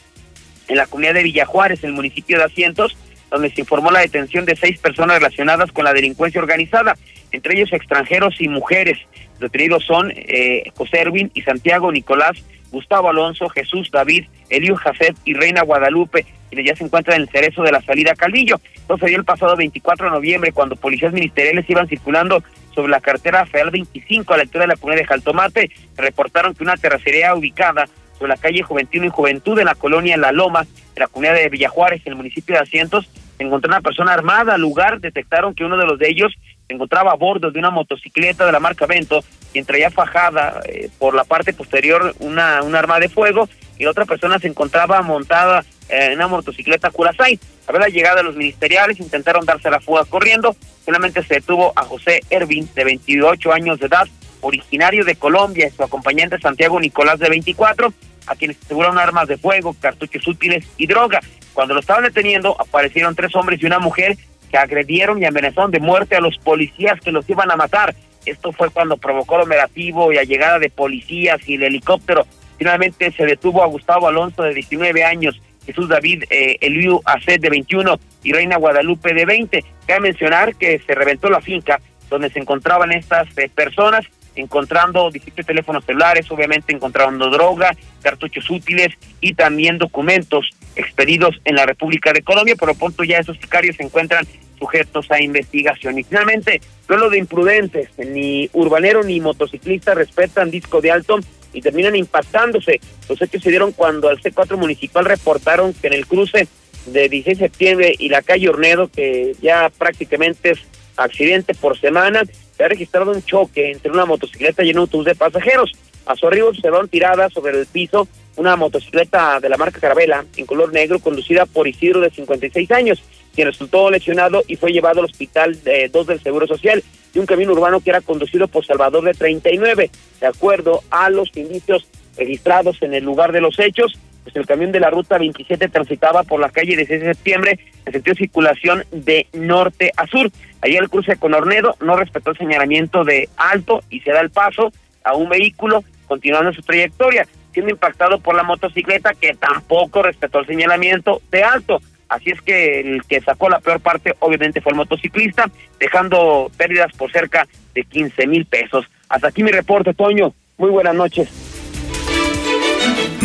en la comunidad de Villajuárez, en el municipio de Asientos, donde se informó la detención de seis personas relacionadas con la delincuencia organizada, entre ellos extranjeros y mujeres. Los detenidos son eh, José Erwin y Santiago Nicolás, Gustavo Alonso, Jesús David, Elio Jafet y Reina Guadalupe, quienes ya se encuentran en el cerezo de la salida Calvillo. Esto se dio el pasado 24 de noviembre, cuando policías ministeriales iban circulando sobre la cartera federal 25 a la altura de la comunidad de Jaltomate. Reportaron que una terracería ubicada sobre la calle Juventino y Juventud de la colonia La Loma, de la comunidad de Villajuárez, en el municipio de Asientos, encontró una persona armada. Al lugar detectaron que uno de los de ellos se encontraba a bordo de una motocicleta de la marca Vento, quien traía fajada eh, por la parte posterior una, un arma de fuego y otra persona se encontraba montada en una motocicleta Curasay. A ver la llegada de los ministeriales, intentaron darse la fuga corriendo. Finalmente se detuvo a José Ervin, de 28 años de edad, originario de Colombia, y su acompañante Santiago Nicolás, de 24, a quienes aseguraron armas de fuego, cartuchos útiles y droga. Cuando lo estaban deteniendo, aparecieron tres hombres y una mujer que agredieron y amenazaron de muerte a los policías que los iban a matar. Esto fue cuando provocó el operativo y la llegada de policías y el helicóptero. Finalmente se detuvo a Gustavo Alonso de 19 años, Jesús David eh, Eliu Aced de 21 y Reina Guadalupe de 20. Cabe mencionar que se reventó la finca donde se encontraban estas eh, personas encontrando 17 teléfonos celulares, obviamente encontrando droga, cartuchos útiles y también documentos expedidos en la República de Colombia. Por lo pronto ya esos sicarios se encuentran sujetos a investigación. Y finalmente, lo de imprudentes, ni urbanero ni motociclista respetan disco de alto y terminan impactándose. Los hechos se dieron cuando al C4 municipal reportaron que en el cruce de 16 de septiembre y la calle Ornedo, que ya prácticamente es accidente por semana, se ha registrado un choque entre una motocicleta y un autobús de pasajeros. A su arribo se van tiradas sobre el piso una motocicleta de la marca Carabela en color negro conducida por Isidro de 56 años, quien resultó lesionado y fue llevado al hospital de 2 del Seguro Social y un camino urbano que era conducido por Salvador de 39. De acuerdo a los indicios registrados en el lugar de los hechos, pues el camión de la ruta 27 transitaba por la calle 16 de septiembre en sentido de circulación de norte a sur. Allí el cruce con Ornedo no respetó el señalamiento de alto y se da el paso a un vehículo continuando su trayectoria, siendo impactado por la motocicleta que tampoco respetó el señalamiento de alto. Así es que el que sacó la peor parte obviamente fue el motociclista, dejando pérdidas por cerca de 15 mil pesos. Hasta aquí mi reporte, Toño. Muy buenas noches.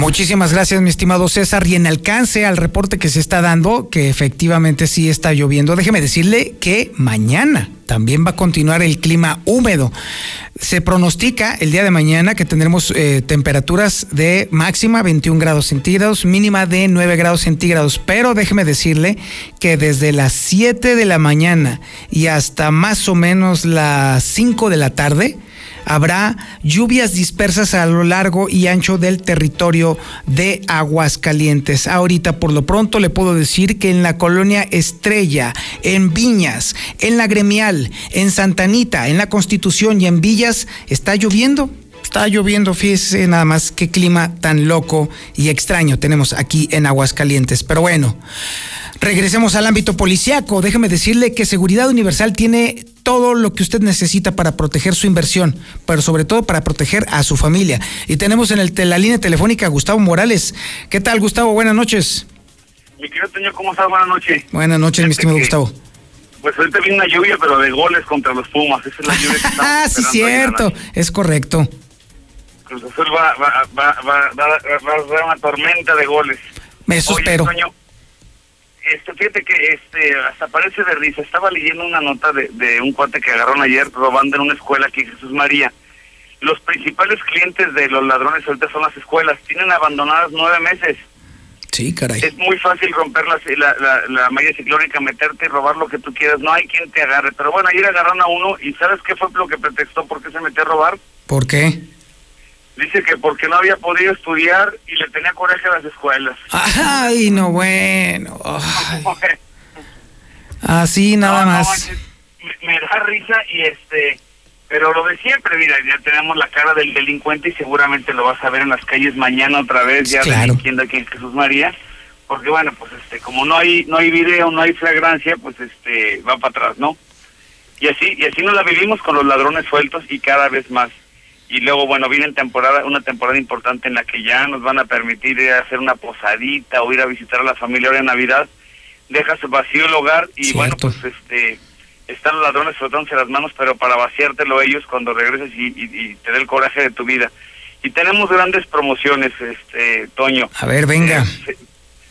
Muchísimas gracias, mi estimado César. Y en alcance al reporte que se está dando, que efectivamente sí está lloviendo, déjeme decirle que mañana también va a continuar el clima húmedo. Se pronostica el día de mañana que tendremos eh, temperaturas de máxima 21 grados centígrados, mínima de 9 grados centígrados, pero déjeme decirle que desde las 7 de la mañana y hasta más o menos las 5 de la tarde, habrá lluvias dispersas a lo largo y ancho del territorio de Aguascalientes. Ahorita por lo pronto le puedo decir que en la colonia Estrella, en Viñas, en la Gremial, en Santanita, en la Constitución y en Villas está lloviendo está lloviendo, fíjese nada más qué clima tan loco y extraño tenemos aquí en Aguascalientes. Pero bueno, regresemos al ámbito policiaco. Déjeme decirle que Seguridad Universal tiene todo lo que usted necesita para proteger su inversión, pero sobre todo para proteger a su familia. Y tenemos en el, la línea telefónica a Gustavo Morales. ¿Qué tal, Gustavo? Buenas noches. Mi querido señor, ¿cómo estás? Buenas noches. Buenas noches, mi estimado Gustavo. Pues ahorita viene una lluvia, pero de goles contra los Pumas. Esa es la lluvia que Ah, sí, cierto. Es correcto. Cruz Azul va, va, va, va, va, a dar una tormenta de goles. Oye, espero. Este, fíjate que este, hasta parece de risa. Estaba leyendo una nota de, de un cuate que agarraron ayer robando en una escuela aquí en Jesús María. Los principales clientes de los ladrones ahorita son las escuelas. Tienen abandonadas nueve meses. Sí, caray. Es muy fácil romper la, la, la, la malla ciclónica, meterte y robar lo que tú quieras. No hay quien te agarre. Pero bueno, ayer agarraron a uno y ¿sabes qué fue lo que pretextó? ¿Por qué se metió a robar? ¿Por qué? Dice que porque no había podido estudiar y le tenía coraje a las escuelas. Ay, no, bueno. Ay. Así nada No, no, más. me, me da risa y este, pero lo de siempre, mira, ya tenemos la cara del delincuente y seguramente lo vas a ver en las calles mañana otra vez, ya Claro. aquí en Jesús María, porque bueno, pues este, como no hay, no hay video, no hay flagrancia, pues este, va para atrás, ¿no? Y así, y así nos la vivimos con los ladrones sueltos y cada vez más. Y luego, bueno, viene temporada, una temporada importante en la que ya nos van a permitir ir a hacer una posadita o ir a visitar a la familia ahora en Navidad. Dejas vacío el hogar y bueno, pues este están los ladrones frotándose las manos, pero para vaciártelo ellos cuando regreses y, y- y te dé el coraje de tu vida. Y tenemos grandes promociones, este Toño. A ver, venga.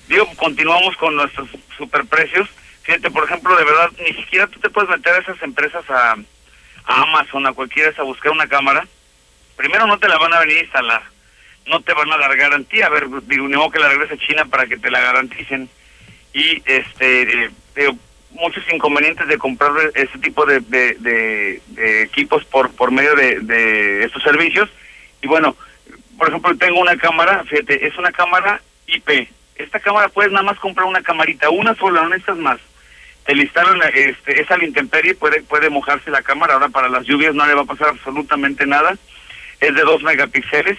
Digo, continuamos con nuestros superprecios. Fíjate, por ejemplo, de verdad, ni siquiera tú te puedes meter a esas empresas a, a Amazon, a cualquiera, a buscar una cámara. Primero no te la van a venir a instalar. No te van a dar garantía. A ver, digo, ni modo que la regrese a China para que te la garanticen. Y, este, eh, muchos inconvenientes de comprar ese tipo de, de- equipos por, por medio de, de estos servicios. Y bueno, por ejemplo, tengo una cámara, fíjate, es una cámara IP. Esta cámara puedes nada más comprar una camarita, una sola, no necesitas más. Te la instalan, este, es a la intemperie, puede, puede mojarse la cámara, ahora para las lluvias no le va a pasar absolutamente nada. Es de 2 megapíxeles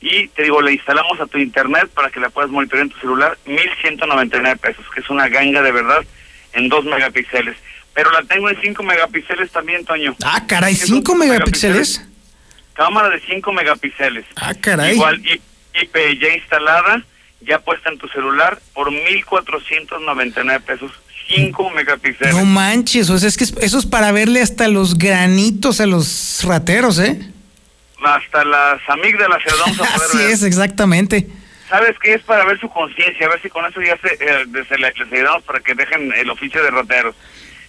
y te digo, la instalamos a tu internet para que la puedas monitorear en tu celular, 1199 pesos, que es una ganga de verdad en 2 megapíxeles. Pero la tengo en 5 megapíxeles también, Toño. Ah, caray, Es 5 un megapíxeles. Cámara de 5 megapíxeles. Ah, caray. Igual IP ya instalada, ya puesta en tu celular por 1.499 pesos. 5 megapíxeles. No manches, o sea, es que es- eso es para verle hasta los granitos a los rateros, ¿eh? Hasta las amígdalas se las vamos a poder Así ver. es, exactamente. ¿Sabes qué? Es para ver su conciencia, a ver si con eso ya se, eh, se le- les ayudamos para que dejen el oficio de rateros.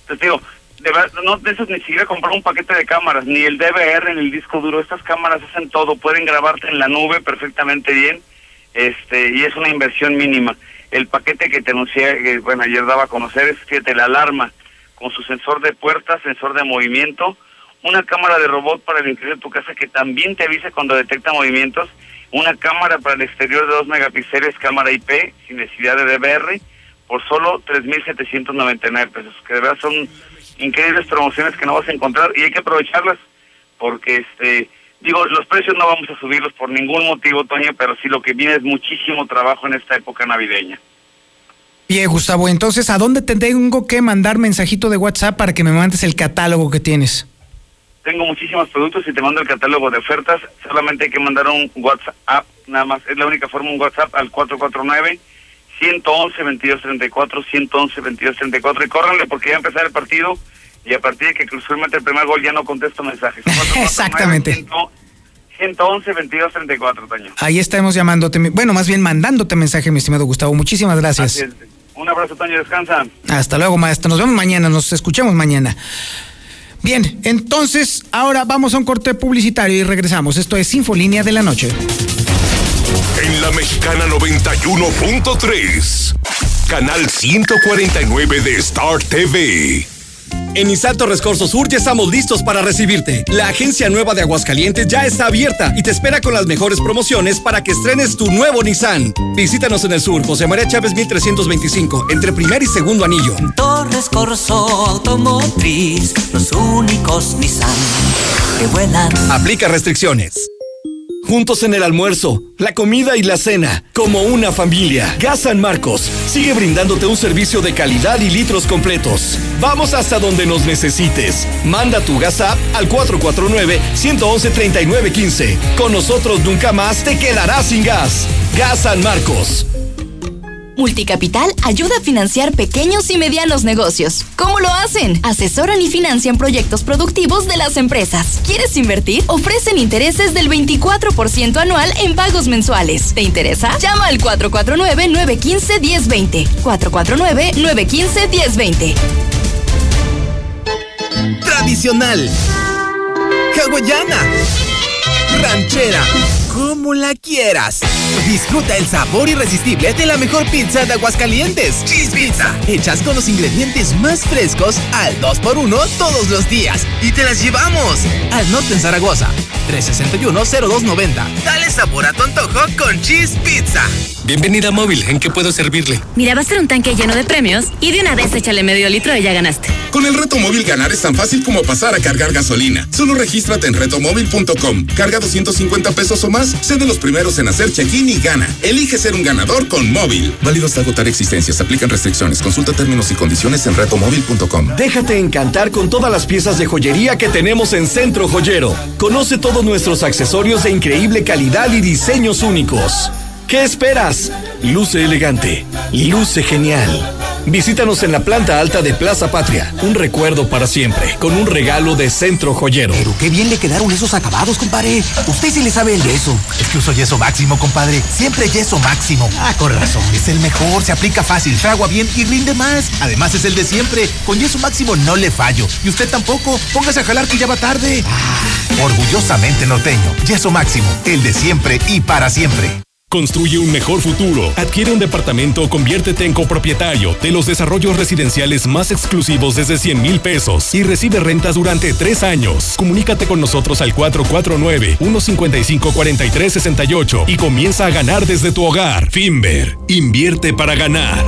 Entonces digo, de verdad, no de esos ni siquiera comprar un paquete de cámaras, ni el DVR, ni el disco duro. Estas cámaras hacen todo, pueden grabarte en la nube perfectamente bien, este y es una inversión mínima. El paquete que te anuncié, que, bueno, ayer daba a conocer, es fíjate, la alarma, con su sensor de puerta, sensor de movimiento, una cámara de robot para el interior de tu casa que también te avisa cuando detecta movimientos, una cámara para el exterior de 2 megapíxeles, cámara IP, sin necesidad de DVR, por solo 3.799 pesos, que de verdad son increíbles promociones que no vas a encontrar y hay que aprovecharlas, porque este digo, los precios no vamos a subirlos por ningún motivo, Toño, pero sí lo que viene es muchísimo trabajo en esta época navideña. Bien, Gustavo, entonces, ¿a dónde te tengo que mandar mensajito de WhatsApp para que me mandes el catálogo que tienes? Tengo muchísimos productos y te mando el catálogo de ofertas. Solamente hay que mandar un WhatsApp, nada más. Es la única forma, un WhatsApp al 449-111-2234, 111-2234. Y córranle porque ya empezar el partido y a partir de que Cruzul mete el primer gol ya no contesto mensajes. Exactamente. 111-2234, Toño. Ahí estaremos llamándote, bueno, más bien mandándote mensaje, mi estimado Gustavo. Muchísimas gracias. Un abrazo, Toño. Descansa. Hasta luego, maestro. Nos vemos mañana, nos escuchamos mañana. Bien, entonces ahora vamos a un corte publicitario y regresamos. Esto es Infolínea de la Noche. En la Mexicana 91.3. Canal 149 de Star TV. En Nissan Torres Corso Sur ya estamos listos para recibirte. La agencia nueva de Aguascalientes ya está abierta y te espera con las mejores promociones para que estrenes tu nuevo Nissan. Visítanos en el sur, José María Chávez 1325, entre primer y segundo anillo. Torres Corso Automotriz, los únicos Nissan que vuelan. Aplica restricciones. Juntos en el almuerzo, la comida y la cena, como una familia. Gas San Marcos sigue brindándote un servicio de calidad y litros completos. Vamos hasta donde nos necesites. Manda tu gas app al 449-111-3915. Con nosotros nunca más te quedarás sin gas. Gas San Marcos. Multicapital ayuda a financiar pequeños y medianos negocios. ¿Cómo lo hacen? Asesoran y financian proyectos productivos de las empresas. ¿Quieres invertir? Ofrecen intereses del 24% anual en pagos mensuales. ¿Te interesa? Llama al 449-915-1020. 449-915-1020. Tradicional. Hawaiana. Ranchera. ¿Cómo como la quieras. Disfruta el sabor irresistible de la mejor pizza de Aguascalientes. Cheese Pizza. Hechas con los ingredientes más frescos al 2x1 todos los días. Y te las llevamos al norte en Zaragoza. 361-0290. Dale sabor a tu antojo con Cheese Pizza. Bienvenida a Móvil, ¿en qué puedo servirle? Mira, va a ser un tanque lleno de premios y de una vez échale medio litro y ya ganaste. Con el reto móvil ganar es tan fácil como pasar a cargar gasolina. Solo regístrate en retomóvil.com. Carga 250 pesos o más, sé de los primeros en hacer check-in y gana. Elige ser un ganador con móvil. Válido hasta agotar existencias. Aplican restricciones. Consulta términos y condiciones en retomóvil.com. Déjate encantar con todas las piezas de joyería que tenemos en Centro Joyero. Conoce todos nuestros accesorios de increíble calidad y diseños únicos. ¿Qué esperas? Luce elegante, luce genial. Visítanos en la planta alta de Plaza Patria. Un recuerdo para siempre, con un regalo de Centro Joyero. Pero qué bien le quedaron esos acabados, compadre. Usted sí le sabe el yeso. Es que uso yeso máximo, compadre. Siempre yeso máximo. Ah, con razón. Es el mejor, se aplica fácil, fragua bien y rinde más. Además es el de siempre. Con yeso máximo no le fallo. Y usted tampoco. Póngase a jalar que ya va tarde. Ah, orgullosamente norteño. Yeso máximo. El de siempre y para siempre. Construye un mejor futuro. Adquiere un departamento o conviértete en copropietario de los desarrollos residenciales más exclusivos desde 100 mil pesos y recibe rentas durante tres años. Comunícate con nosotros al 449-155-4368 y comienza a ganar desde tu hogar. Finver, invierte para ganar.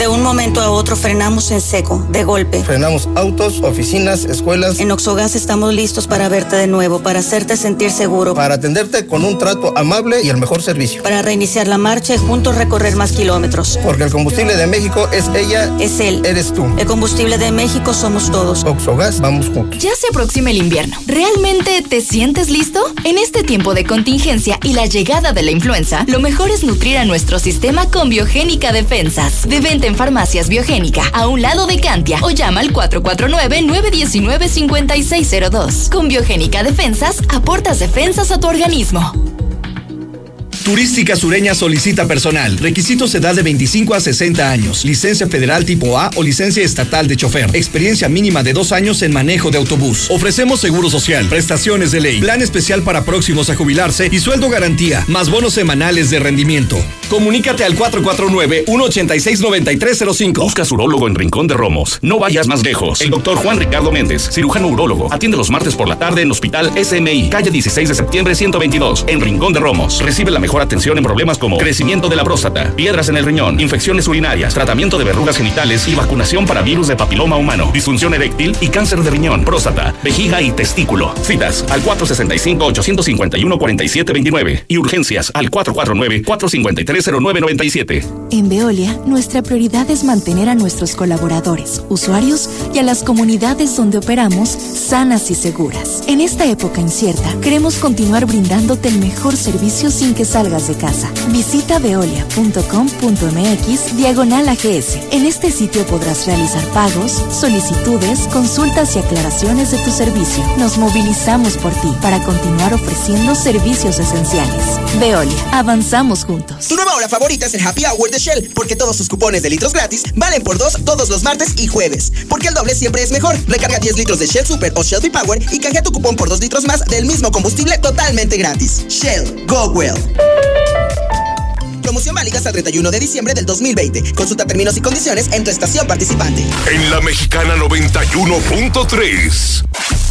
De un momento a otro frenamos en seco, de golpe. Frenamos autos, oficinas, escuelas. En Oxogas estamos listos para verte de nuevo, para hacerte sentir seguro. Para atenderte con un trato amable y el mejor servicio. Para reiniciar la marcha y juntos recorrer más kilómetros. Porque el combustible de México es ella. Es él. Eres tú. El combustible de México somos todos. Oxogas, vamos juntos. Ya se aproxima el invierno. ¿Realmente te sientes listo? En este tiempo de contingencia y la llegada de la influenza, lo mejor es nutrir a nuestro sistema con Biogénica Defensas. De venta en Farmacias Biogénica, a un lado de Cantia, o llama al 449-919-5602. Con Biogénica Defensas, aportas defensas a tu organismo. Turística Sureña solicita personal. Requisitos edad de 25 a 60 años. Licencia federal tipo A o licencia estatal de chofer. Experiencia mínima de dos años en manejo de autobús. Ofrecemos seguro social, prestaciones de ley, plan especial para próximos a jubilarse y sueldo garantía, más bonos semanales de rendimiento. Comunícate al 449-186-9305. Buscas urólogo en Rincón de Romos. No vayas más lejos. El doctor Juan Ricardo Méndez, cirujano urólogo, atiende los martes por la tarde en Hospital SMI, calle 16 de septiembre 122, en Rincón de Romos. Recibe la mejor atención en problemas como crecimiento de la próstata, piedras en el riñón, infecciones urinarias, tratamiento de verrugas genitales y vacunación para virus de papiloma humano, disfunción eréctil y cáncer de riñón, próstata, vejiga y testículo. Citas al 465-851-4729 y urgencias al 449-453-0997. En Veolia, nuestra prioridad es mantener a nuestros colaboradores, usuarios y a las comunidades donde operamos sanas y seguras. En esta época incierta, queremos continuar brindándote el mejor servicio sin que salgas de casa. Visita veolia.com.mx diagonal AGS. En este sitio podrás realizar pagos, solicitudes, consultas y aclaraciones de tu servicio. Nos movilizamos por ti para continuar ofreciendo servicios esenciales. Veolia, avanzamos juntos. Tu nueva hora favorita es el Happy Hour de Shell, porque todos sus cupones de litros gratis valen por dos todos los martes y jueves. Porque el doble siempre es mejor. Recarga 10 litros de Shell Super o Shell Power y cambia tu cupón por dos litros más del mismo combustible totalmente gratis. Shell, go well. Promoción válida hasta el 31 de diciembre del 2020. Consulta términos y condiciones en tu estación participante. En la Mexicana 91.3,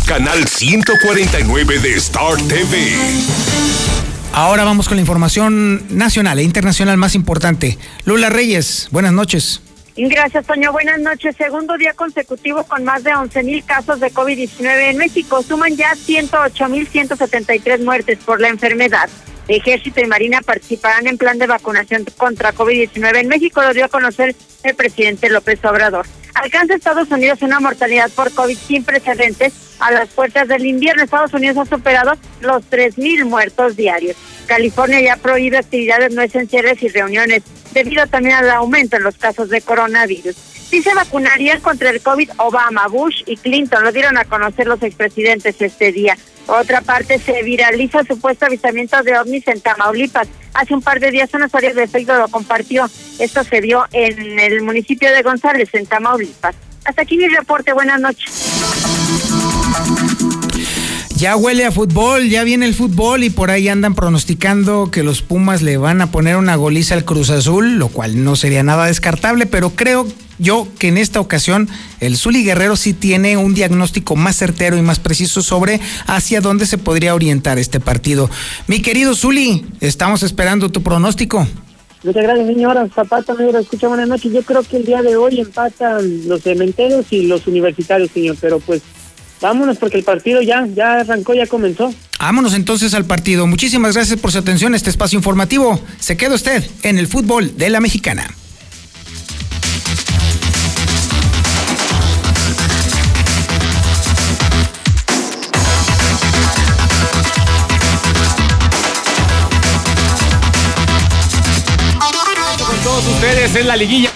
canal 149 de Star TV. Ahora vamos con la información nacional e internacional más importante. Lula Reyes, buenas noches. Gracias, Toño. Buenas noches. Segundo día consecutivo con más de 11 mil casos de COVID-19 en México. Suman ya 108 mil 173 muertes por la enfermedad. Ejército y Marina participarán en plan de vacunación contra COVID-19 en México, lo dio a conocer el presidente López Obrador. Alcanza Estados Unidos una mortalidad por COVID sin precedentes a las puertas del invierno. Estados Unidos ha superado los 3.000 muertos diarios. California ya prohíbe actividades no esenciales y reuniones debido también al aumento en los casos de coronavirus. Sí se vacunarían contra el COVID Obama, Bush y Clinton, lo dieron a conocer los expresidentes este día. Otra parte, se viraliza supuesto avistamiento de ovnis en Tamaulipas. Hace un par de días una historia de Facebook lo compartió. Esto se dio en el municipio de González, en Tamaulipas. Hasta aquí mi reporte. Buenas noches. Ya huele a fútbol, ya viene el fútbol y por ahí andan pronosticando que los Pumas le van a poner una goliza al Cruz Azul, lo cual no sería nada descartable, pero creo yo que en esta ocasión el Zuli Guerrero sí tiene un diagnóstico más certero y más preciso sobre hacia dónde se podría orientar este partido. Mi querido Zuli, estamos esperando tu pronóstico. Muchas gracias, señora Zapata. Me escucha buenas noches. Yo creo que el día de hoy empatan los cementeros y los universitarios, señor, pero pues vámonos porque el partido ya, ya arrancó, ya comenzó. Vámonos entonces al partido. Muchísimas gracias por su atención a este espacio informativo. Se queda usted en el fútbol de la mexicana. En la liguilla.